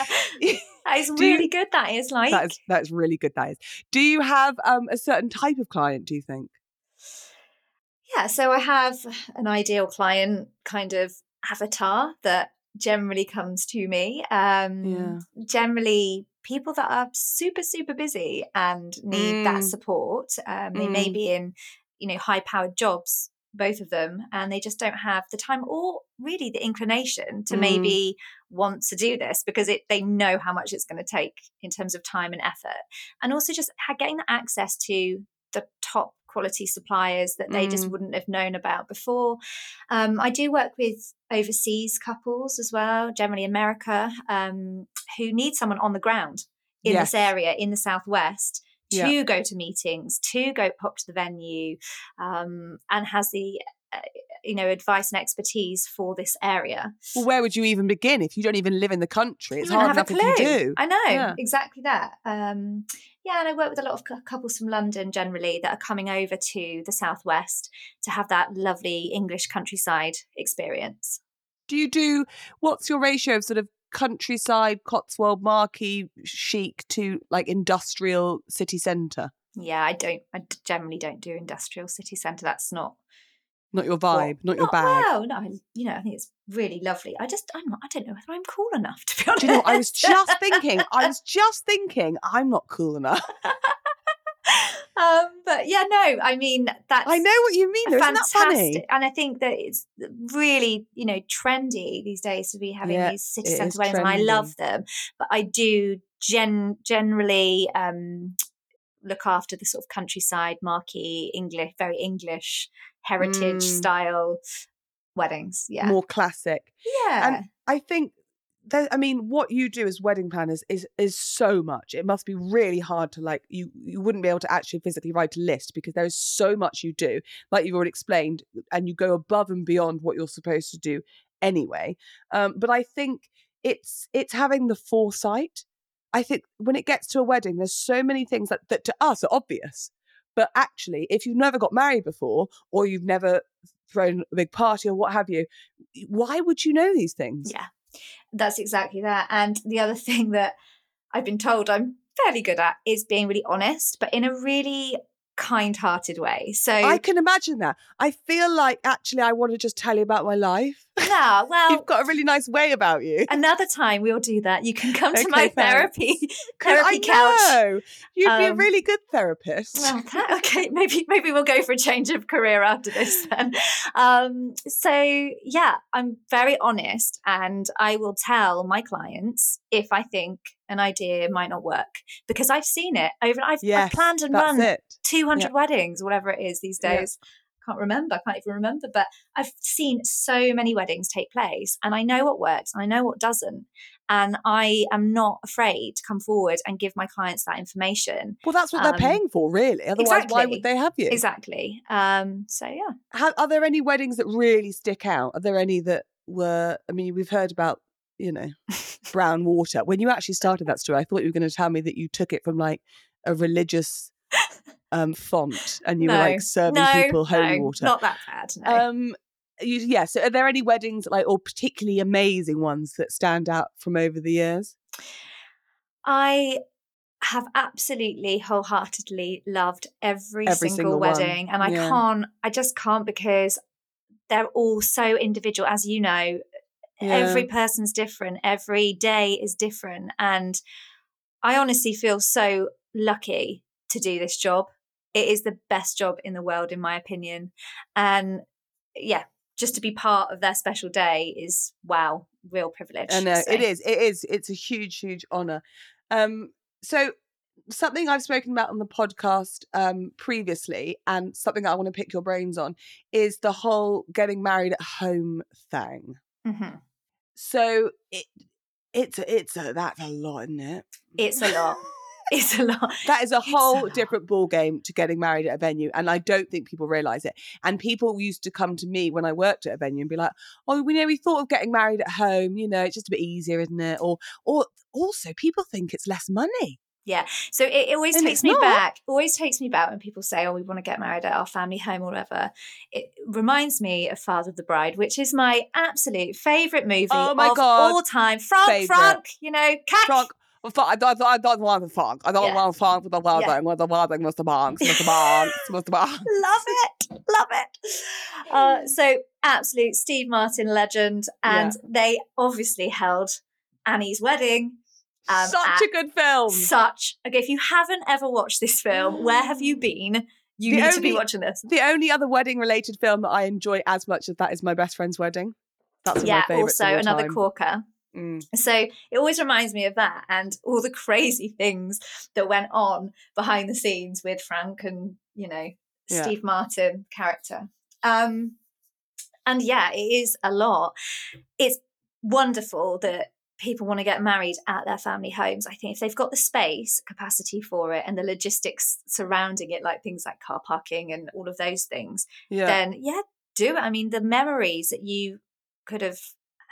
Speaker 2: that is
Speaker 1: Do you-
Speaker 2: really good. That is like
Speaker 1: That is that's really good. That is. Do you have um, a certain type of client? Do you think?
Speaker 2: yeah. So I have an ideal client kind of avatar that generally comes to me. Um,
Speaker 1: Yeah.
Speaker 2: Generally, people that are super super busy and need
Speaker 1: Mm.
Speaker 2: that support. Um, they may
Speaker 1: Mm.
Speaker 2: be in you know high powered jobs. Both of them, and they just don't have the time or really the inclination to
Speaker 1: Mm.
Speaker 2: maybe want to do this because it they know how much it's going to take in terms of time and effort, and also just getting the access to the top quality suppliers that they just
Speaker 1: Mm.
Speaker 2: wouldn't have known about before. Um, I do work with overseas couples as well, generally America, um, who need someone on the ground in
Speaker 1: Yes.
Speaker 2: this area in the southwest to
Speaker 1: Yeah.
Speaker 2: go to meetings, to go pop to the venue, um, and has the uh, you know advice and expertise for this area.
Speaker 1: Well, where would you even begin if you don't even live in the country? It's hard enough if you do.
Speaker 2: I know
Speaker 1: Yeah.
Speaker 2: exactly that. Um, yeah, and I work with a lot of couples from London generally that are coming over to the southwest to have that lovely English countryside experience.
Speaker 1: Do you do what's your ratio of sort of countryside, Cotswold, marquee, chic to like industrial city centre?
Speaker 2: Yeah, I don't. I generally don't do industrial city centre. That's not
Speaker 1: Not your vibe, not your bag.
Speaker 2: Well, no, I- you know, I think it's really lovely. I just, I'm not. I don't know whether I'm cool enough to be honest.
Speaker 1: Do you know, I was just thinking, I was just thinking, I'm not cool enough.
Speaker 2: um, but yeah, no, I mean that's.
Speaker 1: I know what you mean, though. Isn't that funny?
Speaker 2: fantastic. And I think that it's really, you know, trendy these days to be having
Speaker 1: Yeah,
Speaker 2: these city
Speaker 1: it
Speaker 2: centre weddings, and I love them. But I do gen generally um, look after the sort of countryside, marquee, English, very English, heritage
Speaker 1: Mm.
Speaker 2: style weddings. Yeah,
Speaker 1: More classic.
Speaker 2: yeah.
Speaker 1: And I think that I mean what you do as wedding planners is is so much. It must be really hard to like you you wouldn't be able to actually physically write a list because there is so much you do, like you've already explained, and you go above and beyond what you're supposed to do anyway. Um, but I think it's it's having the foresight. I think when it gets to a wedding, there's so many things that, that to us are obvious. But actually, if you've never got married before or you've never thrown a big party or what have you, why would you know these things?
Speaker 2: Yeah, that's exactly that. And the other thing that I've been told I'm fairly good at is being really honest, but in a really kind hearted way. So,
Speaker 1: I can imagine that. I feel like actually I want to just tell you about my life.
Speaker 2: No, well,
Speaker 1: You've got a really nice way about you.
Speaker 2: another time we'll do that. You can come to my
Speaker 1: thanks.
Speaker 2: therapy therapy
Speaker 1: I
Speaker 2: couch.
Speaker 1: know. You'd be a
Speaker 2: Um,
Speaker 1: really good therapist.
Speaker 2: Well, that- okay, maybe maybe we'll go for a change of career after this then. Um, so yeah, I'm very honest, and I will tell my clients if I think an idea might not work because I've seen it over. I've,
Speaker 1: yes,
Speaker 2: I've planned and run
Speaker 1: it.
Speaker 2: 200 weddings, whatever it is these
Speaker 1: Yeah.
Speaker 2: Can't remember, I can't even remember, but I've seen so many weddings take place and I know what works and I know what doesn't. And I am not afraid to come forward and give my clients that information.
Speaker 1: Well, that's what they're
Speaker 2: Um,
Speaker 1: paying for, really. Otherwise, why would they have you?
Speaker 2: Exactly. Um, so yeah.
Speaker 1: How, are there any weddings that really stick out? Are there any that were? I mean, we've heard about, you know, brown water. When you actually started that story, I thought you were going to tell me that you took it from like a religious um, font and you were like serving
Speaker 2: no,
Speaker 1: people holy
Speaker 2: no,
Speaker 1: water.
Speaker 2: Not that bad. No.
Speaker 1: Um, you, yeah. So, are there any weddings like or particularly amazing ones that stand out from over the years?
Speaker 2: I have absolutely wholeheartedly loved every,
Speaker 1: Every
Speaker 2: single,
Speaker 1: single one,
Speaker 2: wedding, and I
Speaker 1: yeah.
Speaker 2: can't. I just can't because they're all so individual, as you know. Every person's different. Every day is different, and I honestly feel so lucky to do this job. It is the best job in the world, in my opinion, and yeah. Just to be part of their special day is wow, real privilege.
Speaker 1: I know
Speaker 2: So-
Speaker 1: it is. It is. It's a huge, huge honor. Um, so something I've spoken about on the podcast um, previously, and something I want to pick your brains on, is the whole getting married at home thing.
Speaker 2: Mhm.
Speaker 1: So it it's a, it's a, that's a lot, isn't it?
Speaker 2: It's a lot. It's a lot.
Speaker 1: That is a
Speaker 2: It's a
Speaker 1: whole
Speaker 2: lot.
Speaker 1: different ball game to getting married at a venue, and I don't think people realize it. And people used to come to me when I worked at a venue and be like, "Oh, we know we thought of getting married at home. You know, it's just a bit easier, isn't it?" Or, or also people think it's less money. Yeah.
Speaker 2: So it, it always
Speaker 1: And
Speaker 2: takes me
Speaker 1: not.
Speaker 2: back. Always takes me back when people say, "Oh, we want to get married at our family home or whatever." It reminds me of Father of the Bride, which is my absolute favorite movie
Speaker 1: Oh my
Speaker 2: of
Speaker 1: God.
Speaker 2: all time. Franck,
Speaker 1: Favourite.
Speaker 2: Franck, you know, cat.
Speaker 1: Franck, well, Franck, I don't, I don't want the Franck. I don't
Speaker 2: Yeah.
Speaker 1: want Franck with the wedding.
Speaker 2: Yeah.
Speaker 1: With the wedding, Mr. Banks, Mr. Banks, Mr. Banks.
Speaker 2: love it, love it. Uh, so absolute Steve Martin legend, and they obviously held Annie's wedding. um,
Speaker 1: Such a good film.
Speaker 2: such okay. If you haven't ever watched this film, where have you been? You
Speaker 1: The
Speaker 2: need to be watching this.
Speaker 1: The only other wedding related film that I enjoy as much as that is my best friend's wedding. That's
Speaker 2: yeah, also another
Speaker 1: time.
Speaker 2: corker.
Speaker 1: Mm.
Speaker 2: So it always reminds me of that and all the crazy things that went on behind the scenes with Franck and you know
Speaker 1: Yeah.
Speaker 2: Steve Martin character. Um, and yeah, it is a lot. It's wonderful that people want to get married at their family homes. I think if they've got the space, capacity for it, and the logistics surrounding it, like things like car parking and all of those things,
Speaker 1: Yeah.
Speaker 2: then yeah, do it. I mean, the memories that you could have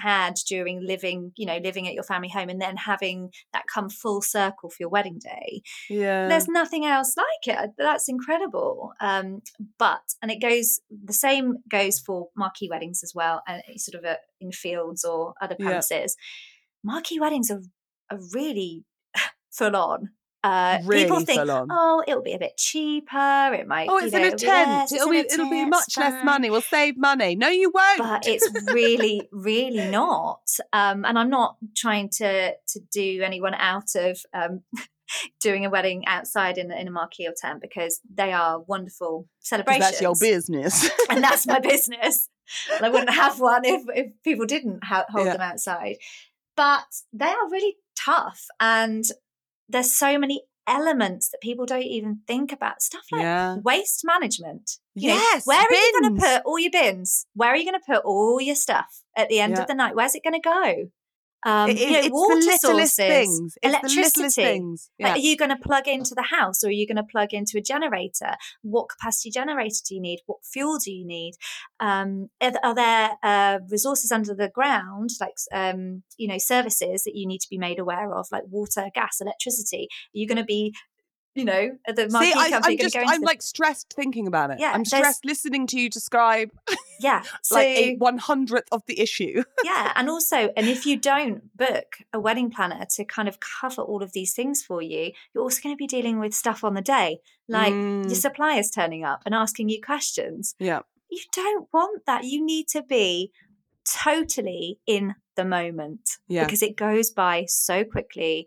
Speaker 2: had during living, you know, living at your family home and then having that come full circle for your wedding day.
Speaker 1: yeah.
Speaker 2: There's nothing else like it. That's incredible. Um, but and it goes the same goes for marquee weddings as well, and sort of a, in fields or other
Speaker 1: Yeah.
Speaker 2: premises. Marquee weddings are are really full on. Uh,
Speaker 1: really
Speaker 2: people think, oh, it'll be a bit cheaper. It might.
Speaker 1: Oh,
Speaker 2: you
Speaker 1: it's
Speaker 2: know,
Speaker 1: in a
Speaker 2: it'll be
Speaker 1: tent.
Speaker 2: less,
Speaker 1: It'll be it'll be much less money. We'll save money. No, you won't.
Speaker 2: but it's really really not um, and i'm not trying to to do anyone out of um, doing a wedding outside in, in a marquee or tent because they are wonderful celebrations
Speaker 1: that's your business.
Speaker 2: and that's my business and i wouldn't have one if, if people didn't ha- hold
Speaker 1: Yeah.
Speaker 2: them outside but they are really tough and there's so many elements that people don't even think about stuff like
Speaker 1: yeah.
Speaker 2: waste management. You know,
Speaker 1: Yes,
Speaker 2: where are you going to put all your bins? Where are you going to put all your stuff at the end
Speaker 1: Yeah.
Speaker 2: of the night? Where's it going to go? Um,
Speaker 1: It-
Speaker 2: you know,
Speaker 1: it's
Speaker 2: water
Speaker 1: the littlest
Speaker 2: sources,
Speaker 1: things. It's the littlest
Speaker 2: electricity.
Speaker 1: things.
Speaker 2: Like, are you going to plug into the house or are you going to plug into a generator? What capacity generator do you need? What fuel do you need? Um, are, are there uh, resources under the ground, like um, you know, services that you need to be made aware of, like water, gas, electricity? Are you going to be, you know, the marquee
Speaker 1: See, I, I'm just, I'm
Speaker 2: the-
Speaker 1: like stressed thinking about it.
Speaker 2: Yeah,
Speaker 1: I'm
Speaker 2: there's-
Speaker 1: stressed listening to you describe
Speaker 2: yeah, so
Speaker 1: like a one hundredth of the issue.
Speaker 2: yeah and also and if you don't book a wedding planner to kind of cover all of these things for you you're also going to be dealing with stuff on the day like
Speaker 1: Mm.
Speaker 2: your suppliers turning up and asking you questions
Speaker 1: yeah.
Speaker 2: you don't want that you need to be totally in the moment
Speaker 1: Yeah.
Speaker 2: because it goes by so quickly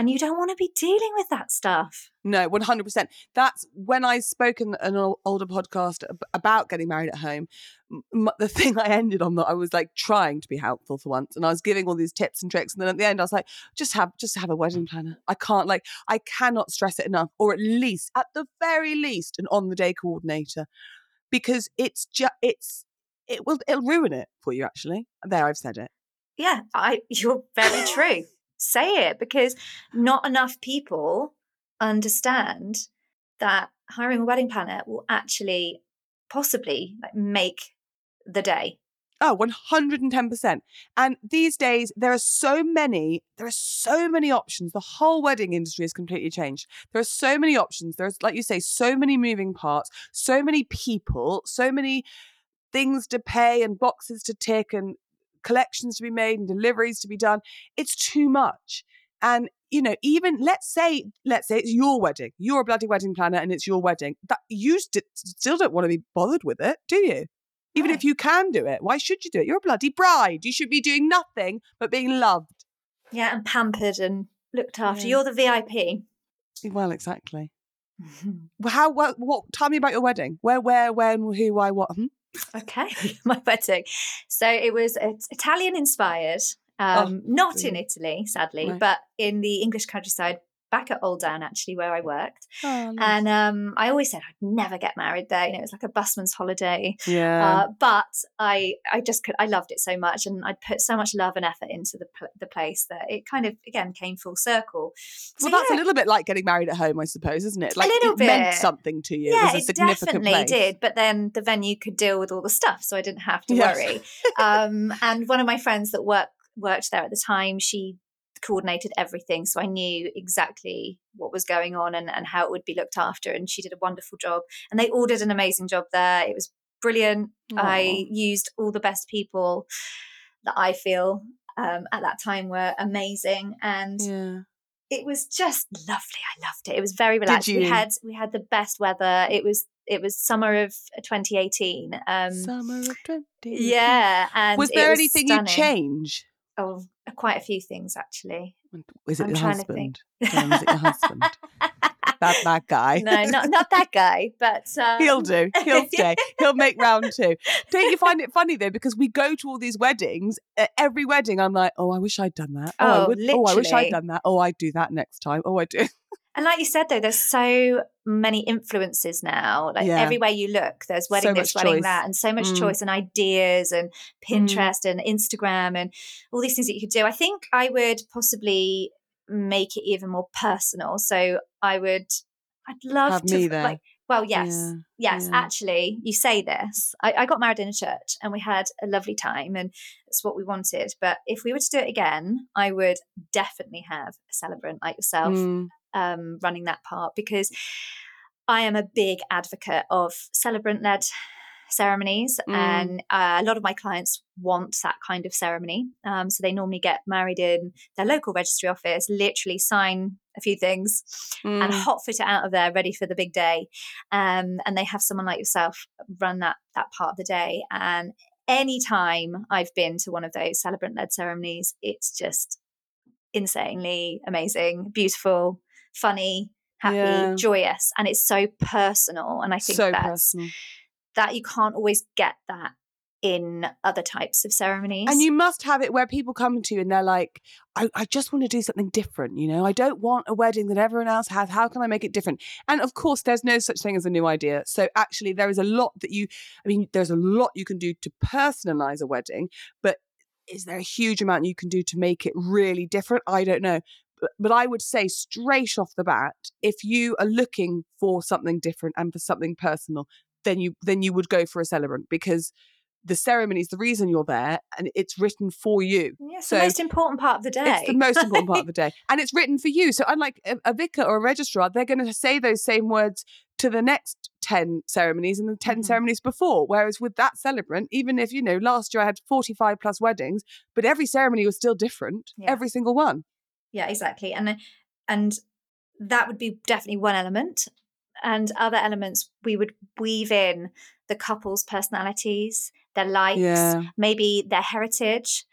Speaker 2: and you don't want to be dealing with that stuff
Speaker 1: No, one hundred percent. That's when I spoke in an older podcast about getting married at home. The thing I ended on that I was like trying to be helpful for once, and I was giving all these tips and tricks, and then at the end I was like, just have just have a wedding planner. I can't like I cannot stress it enough, or at least at the very least an on the day coordinator, because it's just it's it will it'll ruin it for you. Actually, there I've said it.
Speaker 2: yeah i you're very true say it because not enough people understand that hiring a wedding planner will actually possibly like make the day
Speaker 1: Oh, 110%. And these days, there are so many, there are so many options. The whole wedding industry has completely changed. There are so many options. There's, like you say, so many moving parts, so many people, so many things to pay and boxes to tick and collections to be made and deliveries to be done. It's too much. And, you know, even let's say, let's say it's your wedding, you're a bloody wedding planner and it's your wedding. That you st- still don't want to be bothered with it, do you? Even
Speaker 2: No.
Speaker 1: if you can do it, why should you do it? You're a bloody bride. You should be doing nothing but being loved.
Speaker 2: yeah and pampered and looked after
Speaker 1: Yeah.
Speaker 2: you're the vip
Speaker 1: Well, exactly. How? What? what tell me about your wedding. Where? Where? When? Who? Why? What? Hmm?
Speaker 2: Okay my wedding so it was italian inspired um not in italy sadly but in the english countryside back at old down actually where i worked
Speaker 1: Oh, nice.
Speaker 2: and um i always said i'd never get married there you know it was like a busman's holiday
Speaker 1: yeah.
Speaker 2: Uh, but I, I just could, I loved it so much, and I'd put so much love and effort into the the place that it kind of again came full circle. So
Speaker 1: well, that's
Speaker 2: yeah,
Speaker 1: a little bit like getting married at home, I suppose, isn't it? Like
Speaker 2: little
Speaker 1: it meant something to you.
Speaker 2: yeah,
Speaker 1: it was a
Speaker 2: it
Speaker 1: significant
Speaker 2: definitely
Speaker 1: place.
Speaker 2: did. But then the venue could deal with all the stuff, so I didn't have to
Speaker 1: Yes.
Speaker 2: worry. um, and one of my friends that worked worked there at the time, she coordinated everything, so I knew exactly what was going on and, and how it would be looked after. And she did a wonderful job. And they all did an amazing job there. It was brilliant. I used all the best people that I feel um, at that time were amazing, and
Speaker 1: Yeah.
Speaker 2: it was just lovely. I loved it. It was very relaxed. We
Speaker 1: you?
Speaker 2: had we had the best weather. It was it was summer of 2018. Um,
Speaker 1: Summer of 20.
Speaker 2: yeah, and
Speaker 1: Was there anything you'd change?
Speaker 2: Oh, quite a few things actually.
Speaker 1: Is it
Speaker 2: I'm
Speaker 1: your
Speaker 2: trying to think.
Speaker 1: husband? Was it your husband? that that guy.
Speaker 2: no, not not that guy, but um,
Speaker 1: He'll do. He'll stay. He'll make round two. Don't you find it funny though? Because we go to all these weddings. At every wedding, I'm like, oh, I wish I'd done that. Oh, I
Speaker 2: Oh,
Speaker 1: would. Oh, I wish. I'd done that. Oh, I'd do that next time. Oh, I do.
Speaker 2: And like you said, though, there's so many influences now. Like
Speaker 1: Yeah.
Speaker 2: everywhere you look, there's wedding
Speaker 1: much
Speaker 2: this, wedding
Speaker 1: choice.
Speaker 2: that, and so much
Speaker 1: Mm.
Speaker 2: choice and ideas and Pinterest and Instagram and all these things that you could do. I think I would possibly make it even more personal. So I would, I'd love
Speaker 1: Have
Speaker 2: to
Speaker 1: me there.
Speaker 2: like. Well, yes,
Speaker 1: Yeah,
Speaker 2: yes.
Speaker 1: yeah.
Speaker 2: Actually, you say this. I, I got married in a church, and we had a lovely time, and it's what we wanted. But if we were to do it again, I would definitely have a celebrant like yourself
Speaker 1: Mm.
Speaker 2: Um, running that part because I am a big advocate of celebrant led ceremonies,
Speaker 1: Mm.
Speaker 2: and uh, a lot of my clients want that kind of ceremony. Um, so they normally get married in their local registry office, literally sign a few things, and
Speaker 1: Mm.
Speaker 2: hot foot it out of there, ready for the big day. Um, and they have someone like yourself run that that part of the day. And anytime I've been to one of those celebrant led ceremonies, it's just insanely amazing, beautiful, funny, happy,
Speaker 1: Yeah.
Speaker 2: joyous, and it's so personal. And I think
Speaker 1: so
Speaker 2: that's
Speaker 1: personal.
Speaker 2: that you can't always get that in other types of ceremonies.
Speaker 1: And you must have it where people come to you and they're like, I, I just want to do something different. You know, I don't want a wedding that everyone else has. How can I make it different? And of course, there's no such thing as a new idea. So actually, there is a lot that you, I mean, there's a lot you can do to personalize a wedding, but is there a huge amount you can do to make it really different? I don't know. But, I would say straight off the bat, if you are looking for something different and for something personal, then you then you would go for a celebrant because the ceremony is the reason you're there and it's written for you.
Speaker 2: Yeah, it's
Speaker 1: so
Speaker 2: the most important part of the day.
Speaker 1: It's the most important part of the day. And it's written for you. So unlike a, a vicar or a registrar, they're going to say those same words to the next 10 ceremonies and the 10
Speaker 2: Mhm.
Speaker 1: ceremonies before. Whereas with that celebrant, even if, you know, last year I had 45 plus weddings, but every ceremony was still different,
Speaker 2: Yeah.
Speaker 1: every single one.
Speaker 2: Yeah, exactly. And and that would be definitely one element. And other elements we would weave in the couple's personalities, their likes,
Speaker 1: Yeah.
Speaker 2: maybe their heritage.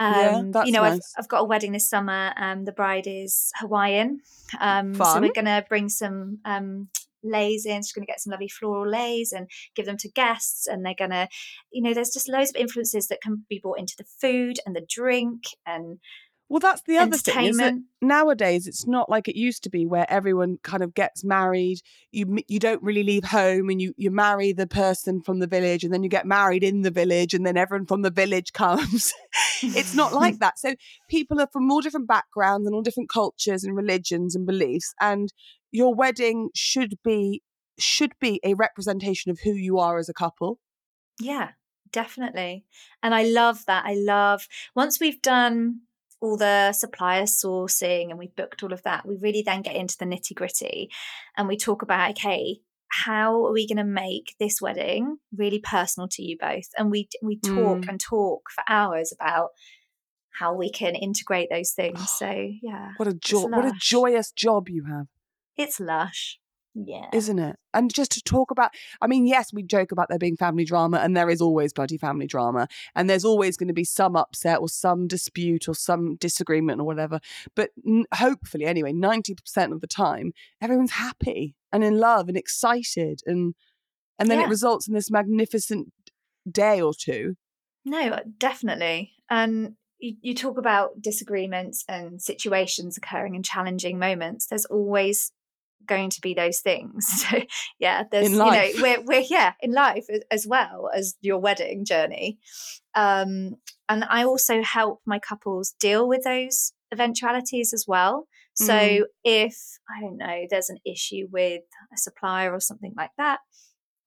Speaker 1: Yeah,
Speaker 2: Um,
Speaker 1: that's
Speaker 2: you know, I've. I've got a wedding this summer. Um, the bride is Hawaiian. Um, so we're going to bring some um, leis in. She's going to get some lovely floral leis and give them to guests. And they're going to, you know, there's just loads of influences that can be brought into the food and the drink and
Speaker 1: Well, that's the other thing. Is that nowadays it's not like it used to be where everyone kind of gets married you you don't really leave home and you you marry the person from the village and then you get married in the village and then everyone from the village comes it's not like that so people are from all different backgrounds and all different cultures and religions and beliefs and your wedding should be should be a representation of who you are as a couple
Speaker 2: Yeah, definitely. And I love that. I love once we've done all the supplier sourcing and we've booked all of that, we really then get into the nitty gritty and we talk about, okay, how are we going to make this wedding really personal to you both? And we we talk
Speaker 1: Mm.
Speaker 2: and talk for hours about how we can integrate those things. So yeah,
Speaker 1: what a joy what a joyous job you have
Speaker 2: it's lush. Yeah.
Speaker 1: isn't it? And just to talk about, I mean, yes, we joke about there being family drama, and there is always bloody family drama, and there's always going to be some upset or some dispute or some disagreement or whatever. But n- hopefully, anyway, 90% of the time, everyone's happy and in love and excited, and and then
Speaker 2: Yeah.
Speaker 1: it results in this magnificent day or two.
Speaker 2: No, uh, definitely. And you, you talk about disagreements and situations occurring and challenging moments. There's always going to be those things. So yeah, there's you know we're we're yeah in life as well as your wedding journey. Um, and I also help my couples deal with those eventualities as well. So
Speaker 1: Mm.
Speaker 2: if I don't know, there's an issue with a supplier or something like that,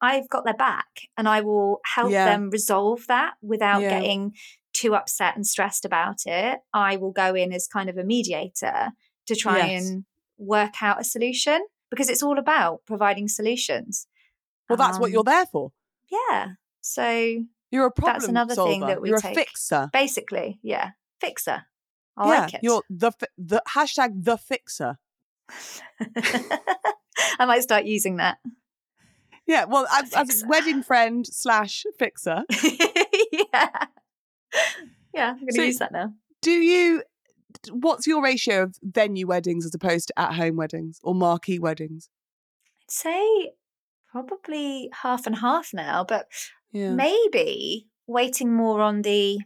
Speaker 2: I've got their back and I will help
Speaker 1: Yeah.
Speaker 2: them resolve that without
Speaker 1: Yeah.
Speaker 2: getting too upset and stressed about it. I will go in as kind of a mediator to try
Speaker 1: Yes.
Speaker 2: and work out a solution because it's all about providing solutions.
Speaker 1: Well, that's what
Speaker 2: Um,
Speaker 1: you're there for.
Speaker 2: Yeah. So
Speaker 1: You're a problem
Speaker 2: that's another
Speaker 1: solver.
Speaker 2: thing that we
Speaker 1: you're a
Speaker 2: take.
Speaker 1: fixer.
Speaker 2: basically, yeah, fixer. I
Speaker 1: yeah,
Speaker 2: like it.
Speaker 1: you're the the hashtag the fixer.
Speaker 2: I might start using that.
Speaker 1: Yeah, well, as, as a wedding friend slash fixer,
Speaker 2: yeah. Yeah, I'm going to
Speaker 1: So-
Speaker 2: use that now.
Speaker 1: do you what's your ratio of venue weddings as opposed to at home weddings or marquee weddings
Speaker 2: I'd say probably half and half now, but
Speaker 1: yeah
Speaker 2: maybe waiting more on the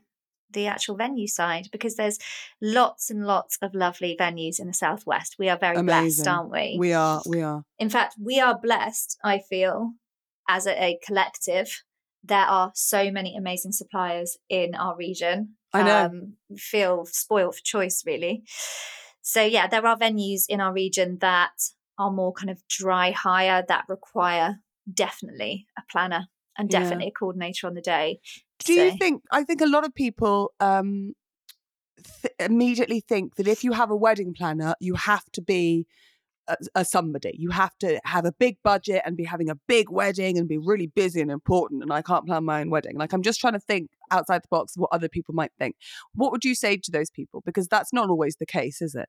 Speaker 2: the actual venue side because there's lots and lots of lovely venues in the southwest. We are very
Speaker 1: Amazing.
Speaker 2: blessed, aren't we?
Speaker 1: We are, we are.
Speaker 2: In fact, we are blessed, I feel, as a, a collective. There are so many amazing suppliers in our region.
Speaker 1: I know.
Speaker 2: Um, feel spoiled for choice, really. So, yeah, there are venues in our region that are more kind of dry hire that require definitely a planner and
Speaker 1: Yeah.
Speaker 2: definitely a coordinator on the day.
Speaker 1: Do you think? I think a lot of people um, th- immediately think that if you have a wedding planner, you have to be a, a somebody. You have to have a big budget and be having a big wedding and be really busy and important. And I can't plan my own wedding. Like I'm just trying to think outside the box what other people might think. What would you say to those people? Because that's not always the case, is it?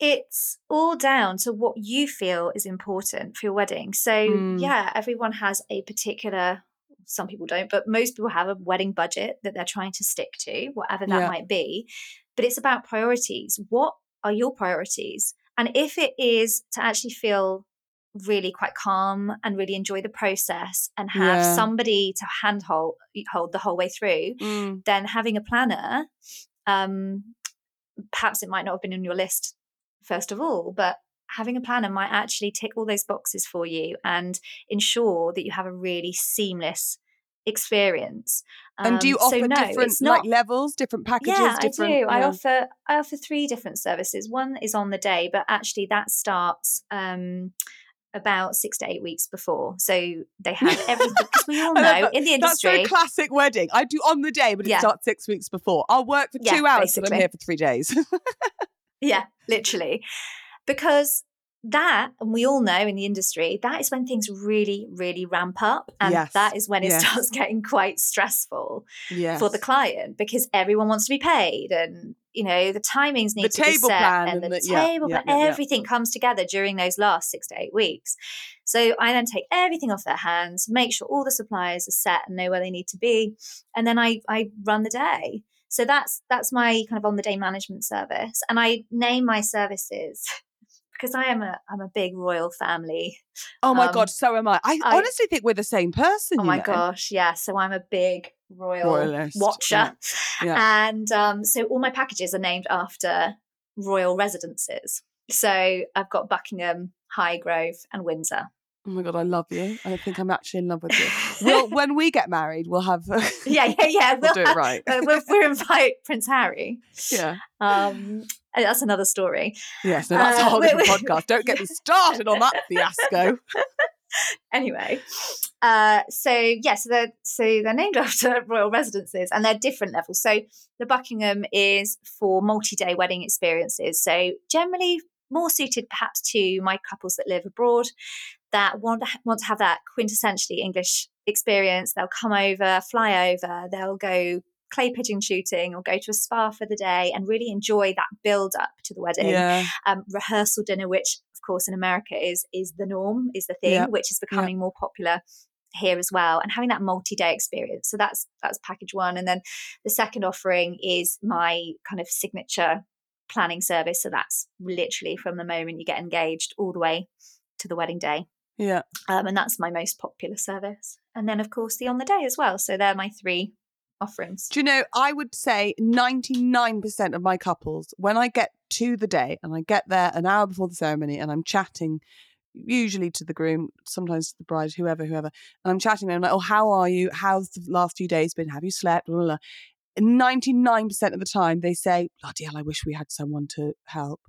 Speaker 2: it's all down to what you feel is important for your wedding. So,
Speaker 1: Mm.
Speaker 2: yeah, everyone has a particular, some people don't, but most people have a wedding budget that they're trying to stick to, whatever that
Speaker 1: Yeah.
Speaker 2: might be. But it's about priorities. What are your priorities? And if it is to actually feel really quite calm and really enjoy the process and have
Speaker 1: Yeah.
Speaker 2: somebody to handhold hold the whole way through, then having a planner, um, perhaps it might not have been on your list first of all, but having a planner might actually tick all those boxes for you and ensure that you have a really seamless experience.
Speaker 1: And do you
Speaker 2: Um,
Speaker 1: offer
Speaker 2: so no,
Speaker 1: different
Speaker 2: not,
Speaker 1: like levels, different packages?
Speaker 2: yeah,
Speaker 1: different,
Speaker 2: I do. I offer I offer three different services. One is on the day, but actually that starts um, about six to eight weeks before. So they have everything because we all know
Speaker 1: that.
Speaker 2: in the
Speaker 1: That's
Speaker 2: industry.
Speaker 1: very classic wedding. I do on the day, but it
Speaker 2: Yeah.
Speaker 1: starts six weeks before. I'll work for
Speaker 2: Yeah,
Speaker 1: two hours, but I'm here for three days.
Speaker 2: Yeah, literally. Because that, and we all know in the industry, that is when things really, really ramp up. And
Speaker 1: Yes,
Speaker 2: that is when it
Speaker 1: yes.
Speaker 2: starts getting quite stressful
Speaker 1: yes.
Speaker 2: for the client because everyone wants to be paid and, you know, the timings need
Speaker 1: The
Speaker 2: to be
Speaker 1: table
Speaker 2: set
Speaker 1: plan
Speaker 2: and
Speaker 1: and
Speaker 2: the
Speaker 1: the-
Speaker 2: table
Speaker 1: yeah,
Speaker 2: plan,
Speaker 1: yeah, yeah.
Speaker 2: everything comes together during those last six to eight weeks. So I then take everything off their hands, make sure all the suppliers are set and know where they need to be. And then I, I run the day. So that's that's my kind of on the day management service, and I name my services because I am a I'm a big royal family.
Speaker 1: oh my
Speaker 2: um,
Speaker 1: god, so am I. I,
Speaker 2: I-
Speaker 1: honestly think we're the same person.
Speaker 2: Oh my
Speaker 1: know?
Speaker 2: gosh, yeah. So I'm a big royal
Speaker 1: Royalist,
Speaker 2: watcher,
Speaker 1: yeah.
Speaker 2: and um, so all my packages are named after royal residences. So I've got Buckingham, Highgrove, and Windsor.
Speaker 1: Oh my god, I love you. I think I'm actually in love with you. We'll, when we get married, we'll have.
Speaker 2: Yeah, yeah, yeah.
Speaker 1: we'll do it right.
Speaker 2: uh, we'll, we'll invite Prince Harry.
Speaker 1: yeah.
Speaker 2: Um, that's another story.
Speaker 1: Yes. No, that's a
Speaker 2: Uh,
Speaker 1: whole
Speaker 2: we-
Speaker 1: different podcast. Don't get me started on that fiasco.
Speaker 2: anyway, uh, so yeah, so they're so they're named after royal residences, and they're different levels. So the Buckingham is for multi-day wedding experiences. So generally more suited perhaps to my couples that live abroad that want want to have that quintessentially English experience. They'll come over, fly over, they'll go clay pigeon shooting or go to a spa for the day and really enjoy that build up to the wedding
Speaker 1: Yeah.
Speaker 2: um, rehearsal dinner, which of course in America is is the norm, is the thing,
Speaker 1: Yeah.
Speaker 2: which is becoming more popular here as well, and having that multi-day experience. So that's that's package one, and then the second offering is my kind of signature planning service. So that's literally from the moment you get engaged all the way to the wedding day.
Speaker 1: Yeah.
Speaker 2: Um, and that's my most popular service. And then, of course, the on the day as well. So they're my three offerings.
Speaker 1: Do you know, I would say 99% of my couples, when I get to the day and I get there an hour before the ceremony and I'm chatting, usually to the groom, sometimes to the bride, whoever, whoever, and I'm chatting, and I'm like, oh, how are you? How's the last few days been? Have you slept? Blah, blah, blah. 99% of the time they say, bloody hell, I wish we had someone to help.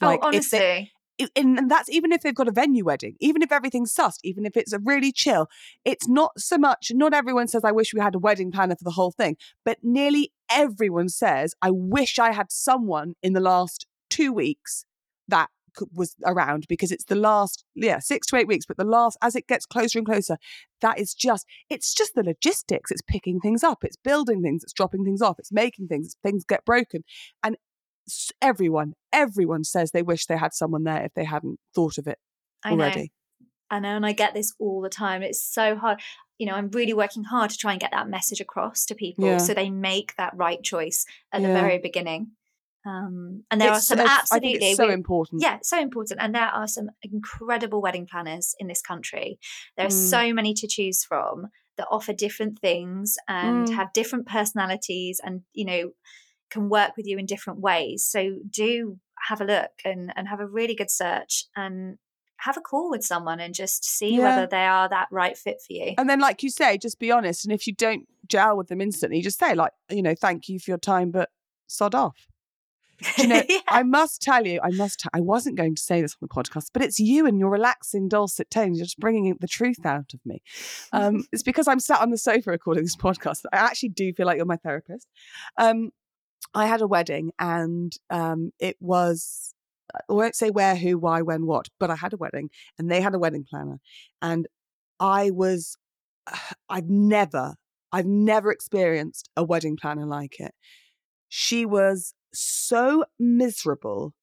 Speaker 2: oh,
Speaker 1: if
Speaker 2: honestly.
Speaker 1: they- i- and, that's even if they've got a venue wedding, even if everything's sussed, even if it's a really chill. It's not so much, not everyone says, I wish we had a wedding planner for the whole thing, but nearly everyone says, I wish I had someone in the last two weeks that was around because it's the last, yeah, six to eight weeks, but the last, as it gets closer and closer, that is just, it's just the logistics. It's picking things up, it's building things, it's dropping things off, it's making things, things get broken. And everyone, everyone says they wish they had someone there if they hadn't thought of it
Speaker 2: I know.
Speaker 1: already.
Speaker 2: I know, and I get this all the time. It's so hard. You know, I'm really working hard to try and get that message across to people
Speaker 1: Yeah.
Speaker 2: so they make that right choice at the very beginning. Um, and there
Speaker 1: It's-
Speaker 2: are some absolutely
Speaker 1: I think it's so important.
Speaker 2: yeah, so important. And there are some incredible wedding planners in this country. There are
Speaker 1: Mm.
Speaker 2: so many to choose from. that offer different things and
Speaker 1: Mm.
Speaker 2: have different personalities and, you know, can work with you in different ways. So do have a look and, and have a really good search and have a call with someone and just see
Speaker 1: Yeah.
Speaker 2: whether they are that right fit for you.
Speaker 1: And then, like you say, just be honest. And if you don't gel with them instantly, just say, like, you know, thank you for your time, but sod off. Do you know,
Speaker 2: Yeah.
Speaker 1: I must tell you, I must, t- I wasn't going to say this on the podcast, but it's you and your relaxing, dulcet tones. You're just bringing the truth out of me. Um, it's because I'm sat on the sofa recording this podcast. that I actually do feel like you're my therapist. Um, I had a wedding and um, it was, I won't say where, who, why, when, what, but I had a wedding and they had a wedding planner. And I was, I've never, I've never experienced a wedding planner like it. She was so miserable.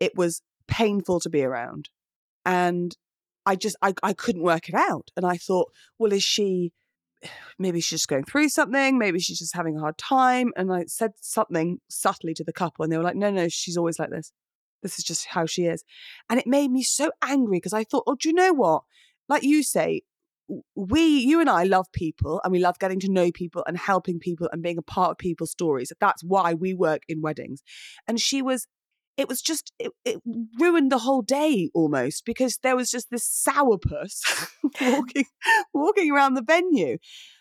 Speaker 1: It was painful to be around. And I just, I, I couldn't work it out. And I thought, well, is she, maybe she's just going through something. Maybe she's just having a hard time. And I said something subtly to the couple, and they were like, no, no, she's always like this. This is just how she is. And it made me so angry because I thought, oh, do you know what? Like you say, we, you and I love people and we love getting to know people and helping people and being a part of people's stories. That's why we work in weddings. And she was, it was just, it, it ruined the whole day almost because there was just this sourpuss walking, walking around the venue.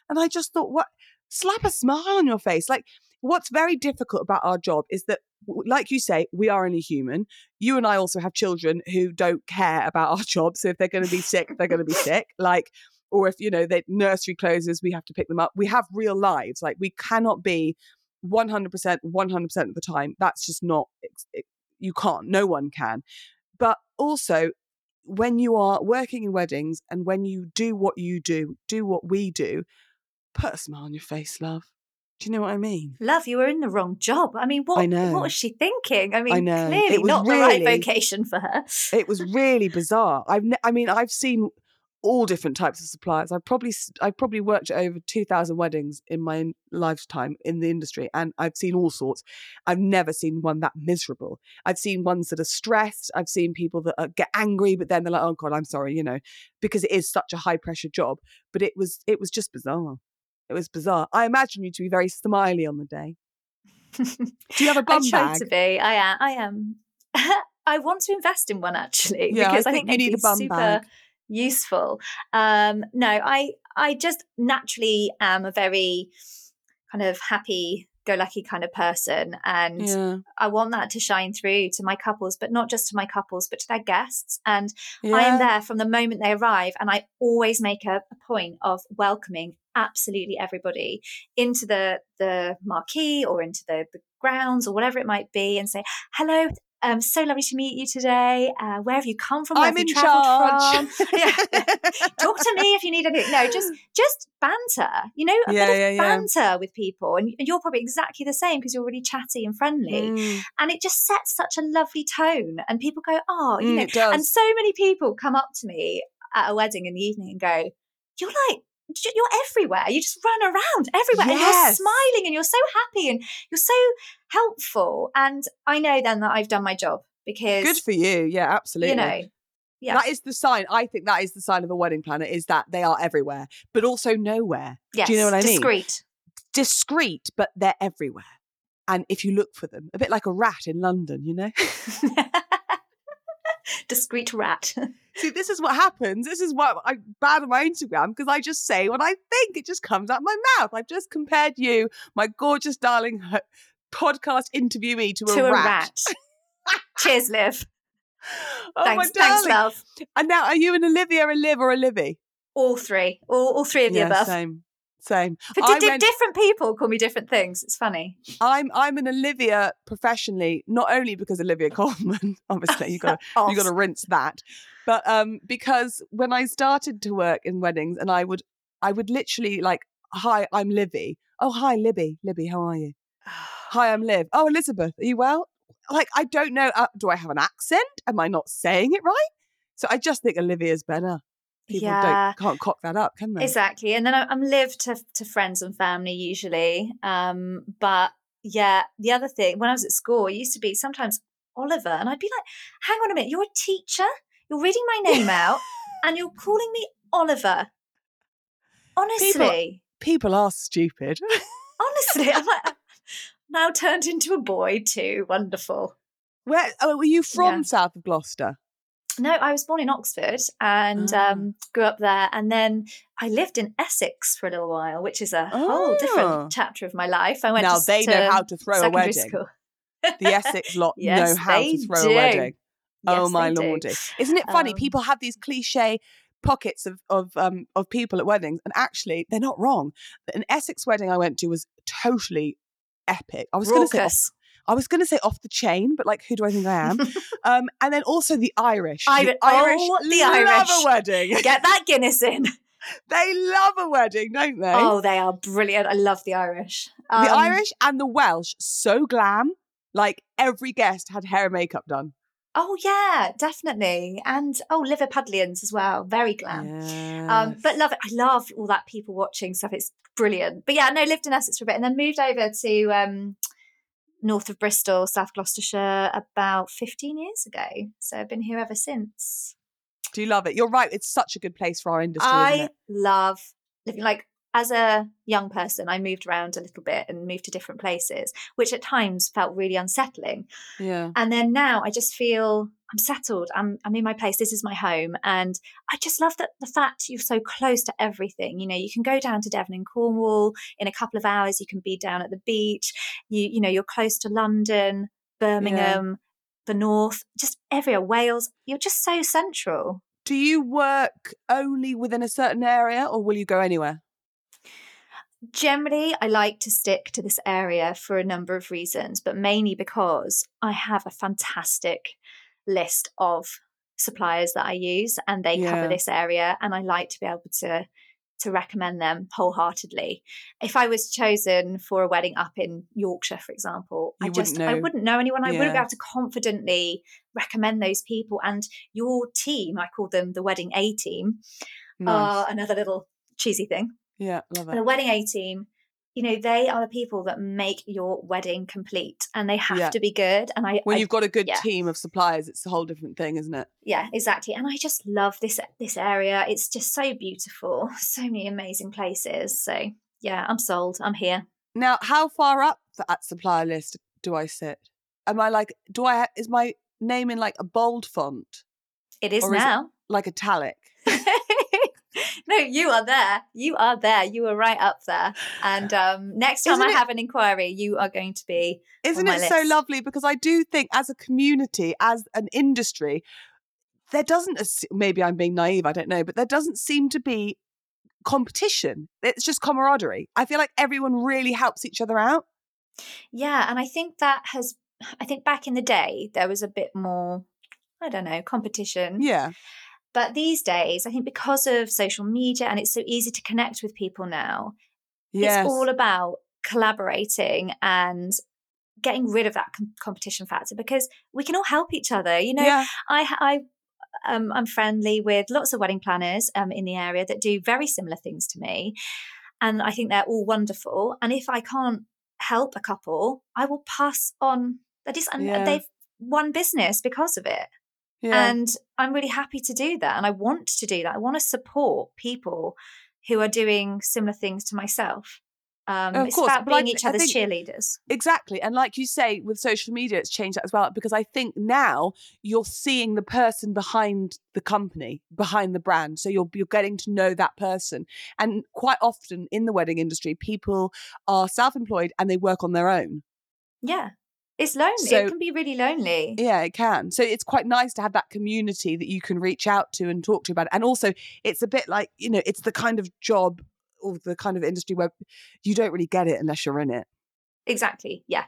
Speaker 1: And I just thought, what? Slap a smile on your face. Like, what's very difficult about our job is that, like you say, we are only human. You and I also have children who don't care about our job. So if they're going to be sick, they're going to be sick. Like, or if, you know, the nursery closes, we have to pick them up. We have real lives. Like, we cannot be 100%, 100% of the time. That's just not, you can't. No one can. But also, when you are working in weddings and when you do what you do, do what we do, put a smile on your face, love. Do you know what I mean?
Speaker 2: Love, you were in the wrong job. I mean, what,
Speaker 1: I know.
Speaker 2: what was she thinking? I mean,
Speaker 1: know. It
Speaker 2: clearly not the right vocation for her.
Speaker 1: It was really bizarre. I've, ne- I mean, I've seen all different types of suppliers. I've probably, I've probably worked at over two thousand weddings in my lifetime in the industry, and I've seen all sorts. I've never seen one that miserable. I've seen ones that are stressed. I've seen people that uh, get angry, but then they're like, "Oh God, I'm sorry," you know, because it is such a high pressure job. But it was, it was just bizarre. It was bizarre. I imagine you to be very smiley on the day. Do you have a bum
Speaker 2: I try
Speaker 1: bag?
Speaker 2: to be. I am. I am. I want to invest in one actually
Speaker 1: Yeah,
Speaker 2: because I
Speaker 1: think
Speaker 2: think,
Speaker 1: you need a bum
Speaker 2: super
Speaker 1: bag.
Speaker 2: Useful. Um, no, I I just naturally am a very kind of happy go lucky kind of person and
Speaker 1: Yeah,
Speaker 2: I want that to shine through to my couples, but not just to my couples, but to their guests. And
Speaker 1: yeah.
Speaker 2: I am there from the moment they arrive, and I always make a, a point of welcoming absolutely everybody into the the marquee or into the, the grounds or whatever it might be, and say hello. Um, so lovely to meet you today. Uh, where have you come from? Where
Speaker 1: I'm in charge.
Speaker 2: yeah. Talk to me if you need anything. No, just just banter. You know, a
Speaker 1: Yeah,
Speaker 2: bit of
Speaker 1: yeah, yeah.
Speaker 2: banter with people, and you're probably exactly the same because you're really chatty and friendly
Speaker 1: Mm,
Speaker 2: and it just sets such a lovely tone and people go oh you
Speaker 1: mm,
Speaker 2: know and so many people come up to me at a wedding in the evening and go you're like you're everywhere you just run around everywhere and you're smiling and you're so happy and you're so helpful and i know then that i've done my job because
Speaker 1: Good for you. Yeah, absolutely.
Speaker 2: you know yeah
Speaker 1: That is the sign. I think that is the sign of a wedding planner is that they are everywhere, but also nowhere.
Speaker 2: yes,
Speaker 1: Do you know what I mean?
Speaker 2: discreet
Speaker 1: Discreet, but they're everywhere. And if you look for them, a bit like a rat in London, you know?
Speaker 2: discreet rat
Speaker 1: See, this is what happens. This is what I'm bad on my Instagram because I just say what I think. It just comes out my mouth. I've just compared you, my gorgeous darling podcast interviewee, to,
Speaker 2: to
Speaker 1: a
Speaker 2: a
Speaker 1: rat.
Speaker 2: rat cheers liv
Speaker 1: Oh,
Speaker 2: thanks thanks love
Speaker 1: And now, are you an Olivia, a Liv, or a Livy?
Speaker 2: all three all, all three of the
Speaker 1: yeah,
Speaker 2: above
Speaker 1: same, same.
Speaker 2: But di- di-
Speaker 1: went-
Speaker 2: different people call me different things. It's funny.
Speaker 1: I'm I'm an Olivia professionally, not only because Olivia Coleman, obviously you got to you got to rinse that, but um because when I started to work in weddings and I would I would literally like, hi, I'm Livy. Oh, hi, Libby. Libby, how are you? Hi, I'm Liv. Oh, Elizabeth, are you well? Like, I don't know. Uh, do I have an accent? Am I not saying it right? So I just think Olivia's better. People
Speaker 2: Yeah.
Speaker 1: don't can't cock that up, can they?
Speaker 2: Exactly. And then I'm Liv to, to friends and family usually. Um, but yeah, the other thing, when I was at school, it used to be sometimes Oliver, and I'd be like, hang on a minute, you're a teacher, you're reading my name out, and you're calling me Oliver. Honestly,
Speaker 1: People are stupid.
Speaker 2: honestly, I'm like now turned into a boy too. Wonderful.
Speaker 1: Where oh, were you from?
Speaker 2: Yeah.
Speaker 1: South of Gloucester.
Speaker 2: No, I was born in Oxford and
Speaker 1: Ah.
Speaker 2: um, grew up there, and then I lived in Essex for a little while, which is a whole
Speaker 1: Oh.
Speaker 2: different chapter of my life. I went
Speaker 1: Now
Speaker 2: to,
Speaker 1: they know how to throw a wedding.
Speaker 2: School.
Speaker 1: The Essex lot
Speaker 2: Yes,
Speaker 1: know how to throw
Speaker 2: do.
Speaker 1: a wedding. oh
Speaker 2: Yes,
Speaker 1: my
Speaker 2: they
Speaker 1: lordy! Isn't it funny?
Speaker 2: Um,
Speaker 1: people have these cliche pockets of of um of people at weddings, and actually they're not wrong. An Essex wedding I went to was totally epic. I was going to say. I was going to say off the chain, but like, who do I think I am? um, and then also the Irish.
Speaker 2: Iri-
Speaker 1: the Irish
Speaker 2: oh, the
Speaker 1: love
Speaker 2: Irish.
Speaker 1: a wedding.
Speaker 2: Get that Guinness in.
Speaker 1: they love a wedding, don't they?
Speaker 2: Oh, they are brilliant. I love the Irish.
Speaker 1: the
Speaker 2: Um,
Speaker 1: Irish and the Welsh, so glam. Like every guest had hair and makeup done.
Speaker 2: Oh yeah, definitely. And oh, Liverpudlians as well. Very glam. Um, but love it. I love all that people watching stuff. It's brilliant. But yeah, no, lived in Essex for a bit and then moved over to um, north of Bristol, South Gloucestershire, about 15 years ago. So I've been here ever since.
Speaker 1: Do you love it? You're right. It's such a good place for our industry,
Speaker 2: I love living like as a young person, I moved around a little bit and moved to different places, which at times felt really unsettling.
Speaker 1: Yeah.
Speaker 2: And then now I just feel I'm settled. I'm I'm in my place. This is my home. And I just love that the fact you're so close to everything. You know, you can go down to Devon and Cornwall in a couple of hours. You can be down at the beach. You you know, you're close to London, Birmingham, the north, just everywhere, Wales. You're just so central.
Speaker 1: Do you work only within a certain area or will you go anywhere?
Speaker 2: Generally, I like to stick to this area for a number of reasons, but mainly because I have a fantastic list of suppliers that I use and they
Speaker 1: Yeah.
Speaker 2: cover this area and I like to be able to to recommend them wholeheartedly. If I was chosen for a wedding up in Yorkshire, for example, I just
Speaker 1: wouldn't
Speaker 2: I wouldn't know anyone. I wouldn't be able to confidently recommend those people. And your team, I call them the wedding A team,
Speaker 1: Nice.
Speaker 2: are another little cheesy thing.
Speaker 1: yeah, love
Speaker 2: And the wedding A team, you know, they are the people that make your wedding complete and they have
Speaker 1: Yeah.
Speaker 2: to be good. And I,
Speaker 1: When
Speaker 2: I
Speaker 1: you've got a good
Speaker 2: yeah.
Speaker 1: team of suppliers, it's a whole different thing, isn't it?
Speaker 2: yeah, exactly. And I just love this this area. It's just so beautiful. So many amazing places. So yeah, I'm sold. I'm here.
Speaker 1: Now, how far up that supplier list do I sit? Am I like, do I, is my name in like a bold font,
Speaker 2: It is
Speaker 1: Or is it-
Speaker 2: now.
Speaker 1: like italic?
Speaker 2: no, you are there. You are there. You are right up there. And um, next time
Speaker 1: Isn't
Speaker 2: I
Speaker 1: it-
Speaker 2: have an inquiry, you are going to be
Speaker 1: Isn't it so lovely? Because I do think, as a community, as an industry, there doesn't, maybe I'm being naive, I don't know, but there doesn't seem to be competition. It's just camaraderie. I feel like everyone really helps each other out.
Speaker 2: Yeah, and I think that has I think back in the day there was a bit more I don't know, competition.
Speaker 1: Yeah.
Speaker 2: But these days, I think because of social media and it's so easy to connect with people now,
Speaker 1: Yes.
Speaker 2: it's all about collaborating and getting rid of that com- competition factor because we can all help each other. You know,
Speaker 1: yeah.
Speaker 2: I I um, I'm friendly with lots of wedding planners um, in the area that do very similar things to me, and I think they're all wonderful. And if I can't help a couple, I will pass on. That is, and
Speaker 1: Yeah.
Speaker 2: they've won business because of it,
Speaker 1: Yeah.
Speaker 2: and I'm really happy to do that. And I want to do that. I want to support people who are doing similar things to myself. Um,
Speaker 1: Of
Speaker 2: it's
Speaker 1: course,
Speaker 2: about
Speaker 1: I
Speaker 2: being each other's cheerleaders.
Speaker 1: Exactly. And like you say, with social media, it's changed that as well. Because I think now you're seeing the person behind the company, behind the brand. So you're you're getting to know that person. And quite often in the wedding industry, people are self-employed and they work on their own.
Speaker 2: Yeah, it's lonely.
Speaker 1: So-
Speaker 2: it can be really lonely.
Speaker 1: Yeah, it can. So it's quite nice to have that community that you can reach out to and talk to about it. And also it's a bit like, you know, it's the kind of job or the kind of industry where you don't really get it unless you're in it.
Speaker 2: Exactly. Yeah.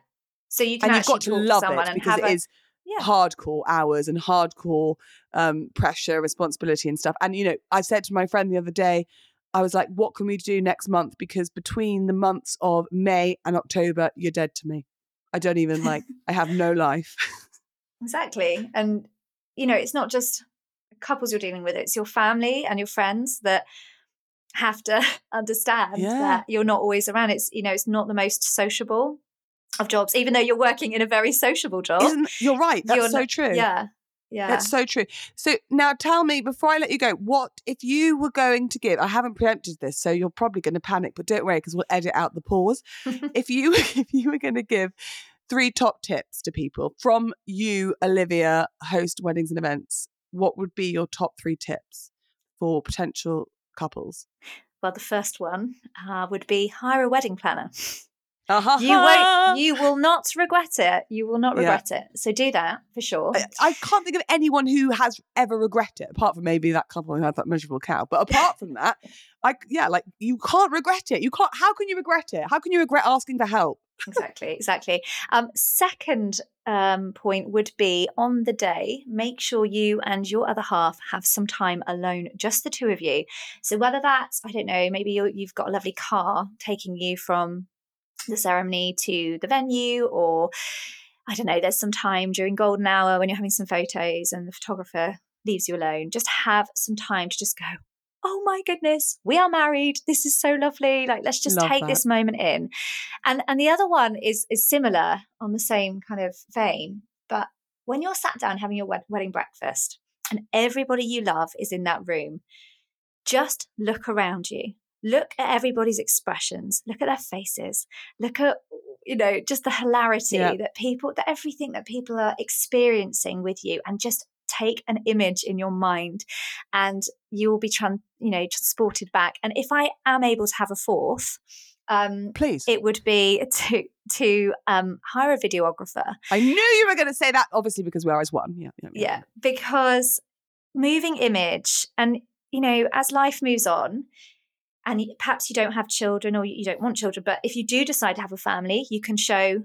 Speaker 2: So you can
Speaker 1: And you've
Speaker 2: actually
Speaker 1: got to love
Speaker 2: someone
Speaker 1: it
Speaker 2: and
Speaker 1: because
Speaker 2: have
Speaker 1: it
Speaker 2: a,
Speaker 1: is
Speaker 2: Yeah.
Speaker 1: hardcore hours and hardcore um, pressure, responsibility, and stuff. And you know, I said to my friend the other day, I was like, "What can we do next month?" Because between the months of May and October, you're dead to me. I don't even like. I have no life.
Speaker 2: exactly. And you know, it's not just couples you're dealing with; it's your family and your friends that have to understand
Speaker 1: Yeah.
Speaker 2: that you're not always around. It's you know, it's not the most sociable of jobs, even though you're working in a very sociable job.
Speaker 1: Isn't you're right? That's
Speaker 2: You're
Speaker 1: so
Speaker 2: not-
Speaker 1: true.
Speaker 2: Yeah. Yeah.
Speaker 1: That's so true. So now tell me, before I let you go, what if you were going to give? I haven't preempted this, so you're probably going to panic, but don't worry because we'll edit out the pause. if you if you were going to give three top tips to people from you, Olivia, host weddings and events, what would be your top three tips for potential couples?
Speaker 2: well, the first one uh, would be hire a wedding planner.
Speaker 1: Uh-huh.
Speaker 2: You won't. You will not regret it. You will not
Speaker 1: Yeah.
Speaker 2: regret it. So do that for sure.
Speaker 1: I, I can't think of anyone who has ever regretted it, apart from maybe that couple who had that miserable cow. But apart from that, I yeah, like you can't regret it. You can't. How can you regret it? How can you regret asking for help?
Speaker 2: exactly, exactly. Um, second um, point would be on the day, make sure you and your other half have some time alone, just the two of you. So whether that's I don't know, maybe you you've got a lovely car taking you from the ceremony to the venue, or I don't know, there's some time during golden hour when you're having some photos and the photographer leaves you alone. Just have some time to just go. Oh my goodness, we are married. This is so lovely. Like, let's just
Speaker 1: Love
Speaker 2: take
Speaker 1: that.
Speaker 2: this moment in. And and the other one is is similar on the same kind of vein. But when you're sat down having your wed- wedding breakfast and everybody you love is in that room, just look around you. Look at everybody's expressions. Look at their faces. Look at you know just the hilarity
Speaker 1: Yeah.
Speaker 2: that people that everything that people are experiencing with you and just take an image in your mind and you will be trans, you know transported back and if i am able to have a fourth um
Speaker 1: Please.
Speaker 2: it would be to to um hire a videographer
Speaker 1: I knew you were going to say that. Obviously, because we are as one. Yeah, yeah,
Speaker 2: yeah because moving image and you know as life moves on and perhaps you don't have children or you don't want children but if you do decide to have a family you can show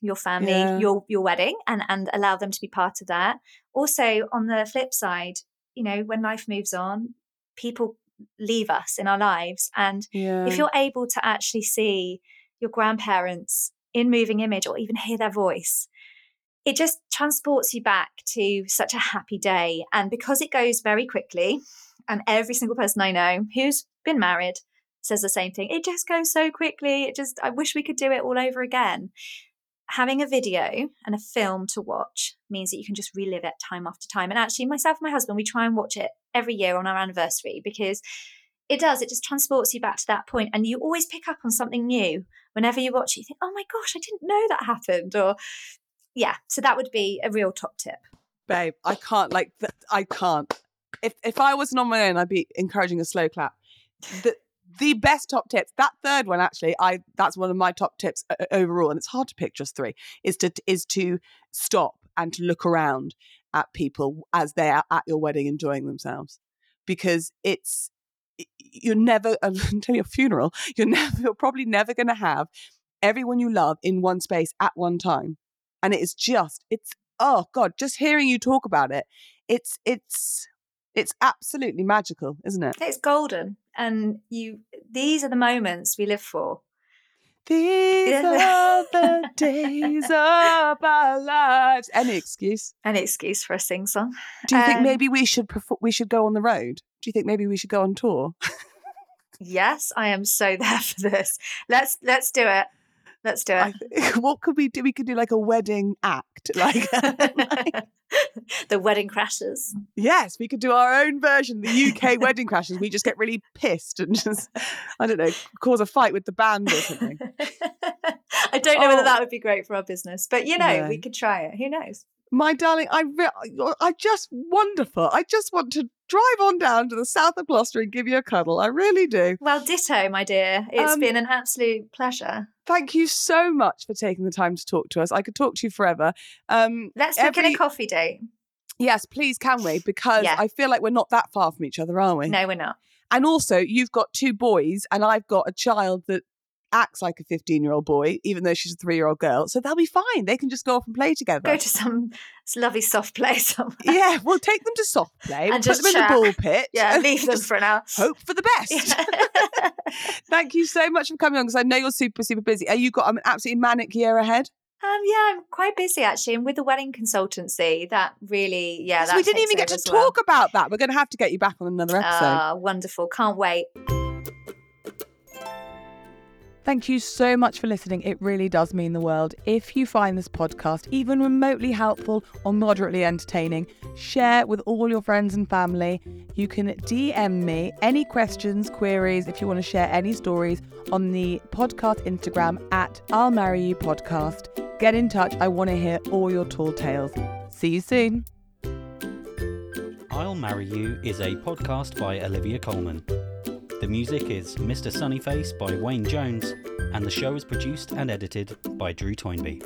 Speaker 2: your family
Speaker 1: Yeah.
Speaker 2: your your wedding and and allow them to be part of that also on the flip side you know when life moves on people leave us in our lives and
Speaker 1: yeah.
Speaker 2: if you're able to actually see your grandparents in moving image or even hear their voice it just transports you back to such a happy day and because it goes very quickly and every single person i know who's been married says the same thing it just goes so quickly it just i wish we could do it all over again having a video and a film to watch means that you can just relive it time after time and actually myself and my husband we try and watch it every year on our anniversary because it does it just transports you back to that point and you always pick up on something new whenever you watch it you think oh my gosh i didn't know that happened or yeah so that would be a real top tip
Speaker 1: babe. I can't like th- I can't. If if I wasn't on my own, I'd be encouraging a slow clap. The the best top tips. That third one actually, I that's one of my top tips overall, and it's hard to pick just three. Is to is to stop and to look around at people as they are at your wedding enjoying themselves, because it's you're never until your funeral. You're never you're probably never going to have everyone you love in one space at one time, and it is just it's oh god just hearing you talk about it it's it's it's absolutely magical isn't it
Speaker 2: it's golden and you these are the moments we live for.
Speaker 1: These are the days of our lives. Any excuse?
Speaker 2: Any excuse for a sing song.
Speaker 1: Do you think
Speaker 2: Um,
Speaker 1: maybe we should perfor- we should go on the road? Do you think maybe we should go on tour?
Speaker 2: Yes i am so there for this. Let's let's do it let's do it
Speaker 1: think- what could we do we could do like a wedding act like
Speaker 2: the wedding crashers
Speaker 1: yes we could do our own version the uk wedding crashers we just get really pissed and just i don't know cause a fight with the band or something
Speaker 2: I don't know whether
Speaker 1: Oh.
Speaker 2: that would be great for our business, but you know,
Speaker 1: No.
Speaker 2: we could try it. Who knows?
Speaker 1: My darling, I re- I just wonderful. I just want to drive on down to the south of Gloucester and give you a cuddle. I really do.
Speaker 2: Well, ditto, my dear. It's
Speaker 1: Um,
Speaker 2: been an absolute pleasure.
Speaker 1: Thank you so much for taking the time to talk to us. I could talk to you forever. Um,
Speaker 2: Let's in
Speaker 1: every-
Speaker 2: a coffee date.
Speaker 1: yes, please, can we? Because
Speaker 2: Yeah.
Speaker 1: I feel like we're not that far from each other, are we?
Speaker 2: No, we're not.
Speaker 1: And also, you've got two boys, and I've got a child that acts like a 15 year old boy, even though she's a three year old girl. So they'll be fine. They can just go off and play together.
Speaker 2: Go to some lovely soft place somewhere.
Speaker 1: yeah, we'll take them to soft play.
Speaker 2: And
Speaker 1: we'll put them in
Speaker 2: chat.
Speaker 1: the ball pit.
Speaker 2: Yeah, leave them for an hour.
Speaker 1: Hope for the best.
Speaker 2: Yeah.
Speaker 1: Thank you so much for coming on because I know you're super, super busy. Are you got an absolutely manic year ahead?
Speaker 2: Um, yeah, I'm quite busy actually, and with the wedding consultancy, that really, yeah,
Speaker 1: So
Speaker 2: that
Speaker 1: we didn't even get to
Speaker 2: well.
Speaker 1: talk about that. We're going to have to get you back on another episode.
Speaker 2: Ah, wonderful! Can't wait.
Speaker 1: Thank you so much for listening. It really does mean the world. If you find this podcast even remotely helpful or moderately entertaining, share with all your friends and family. You can DM me any questions, queries, if you want to share any stories on the podcast Instagram at I'll Marry You Podcast. Get in touch. I want to hear all your tall tales. See you soon.
Speaker 3: I'll Marry You is a podcast by Olivia Coleman. The music is Mr. Sunnyface by Wayne Jones, and the show is produced and edited by Drew Toynbee.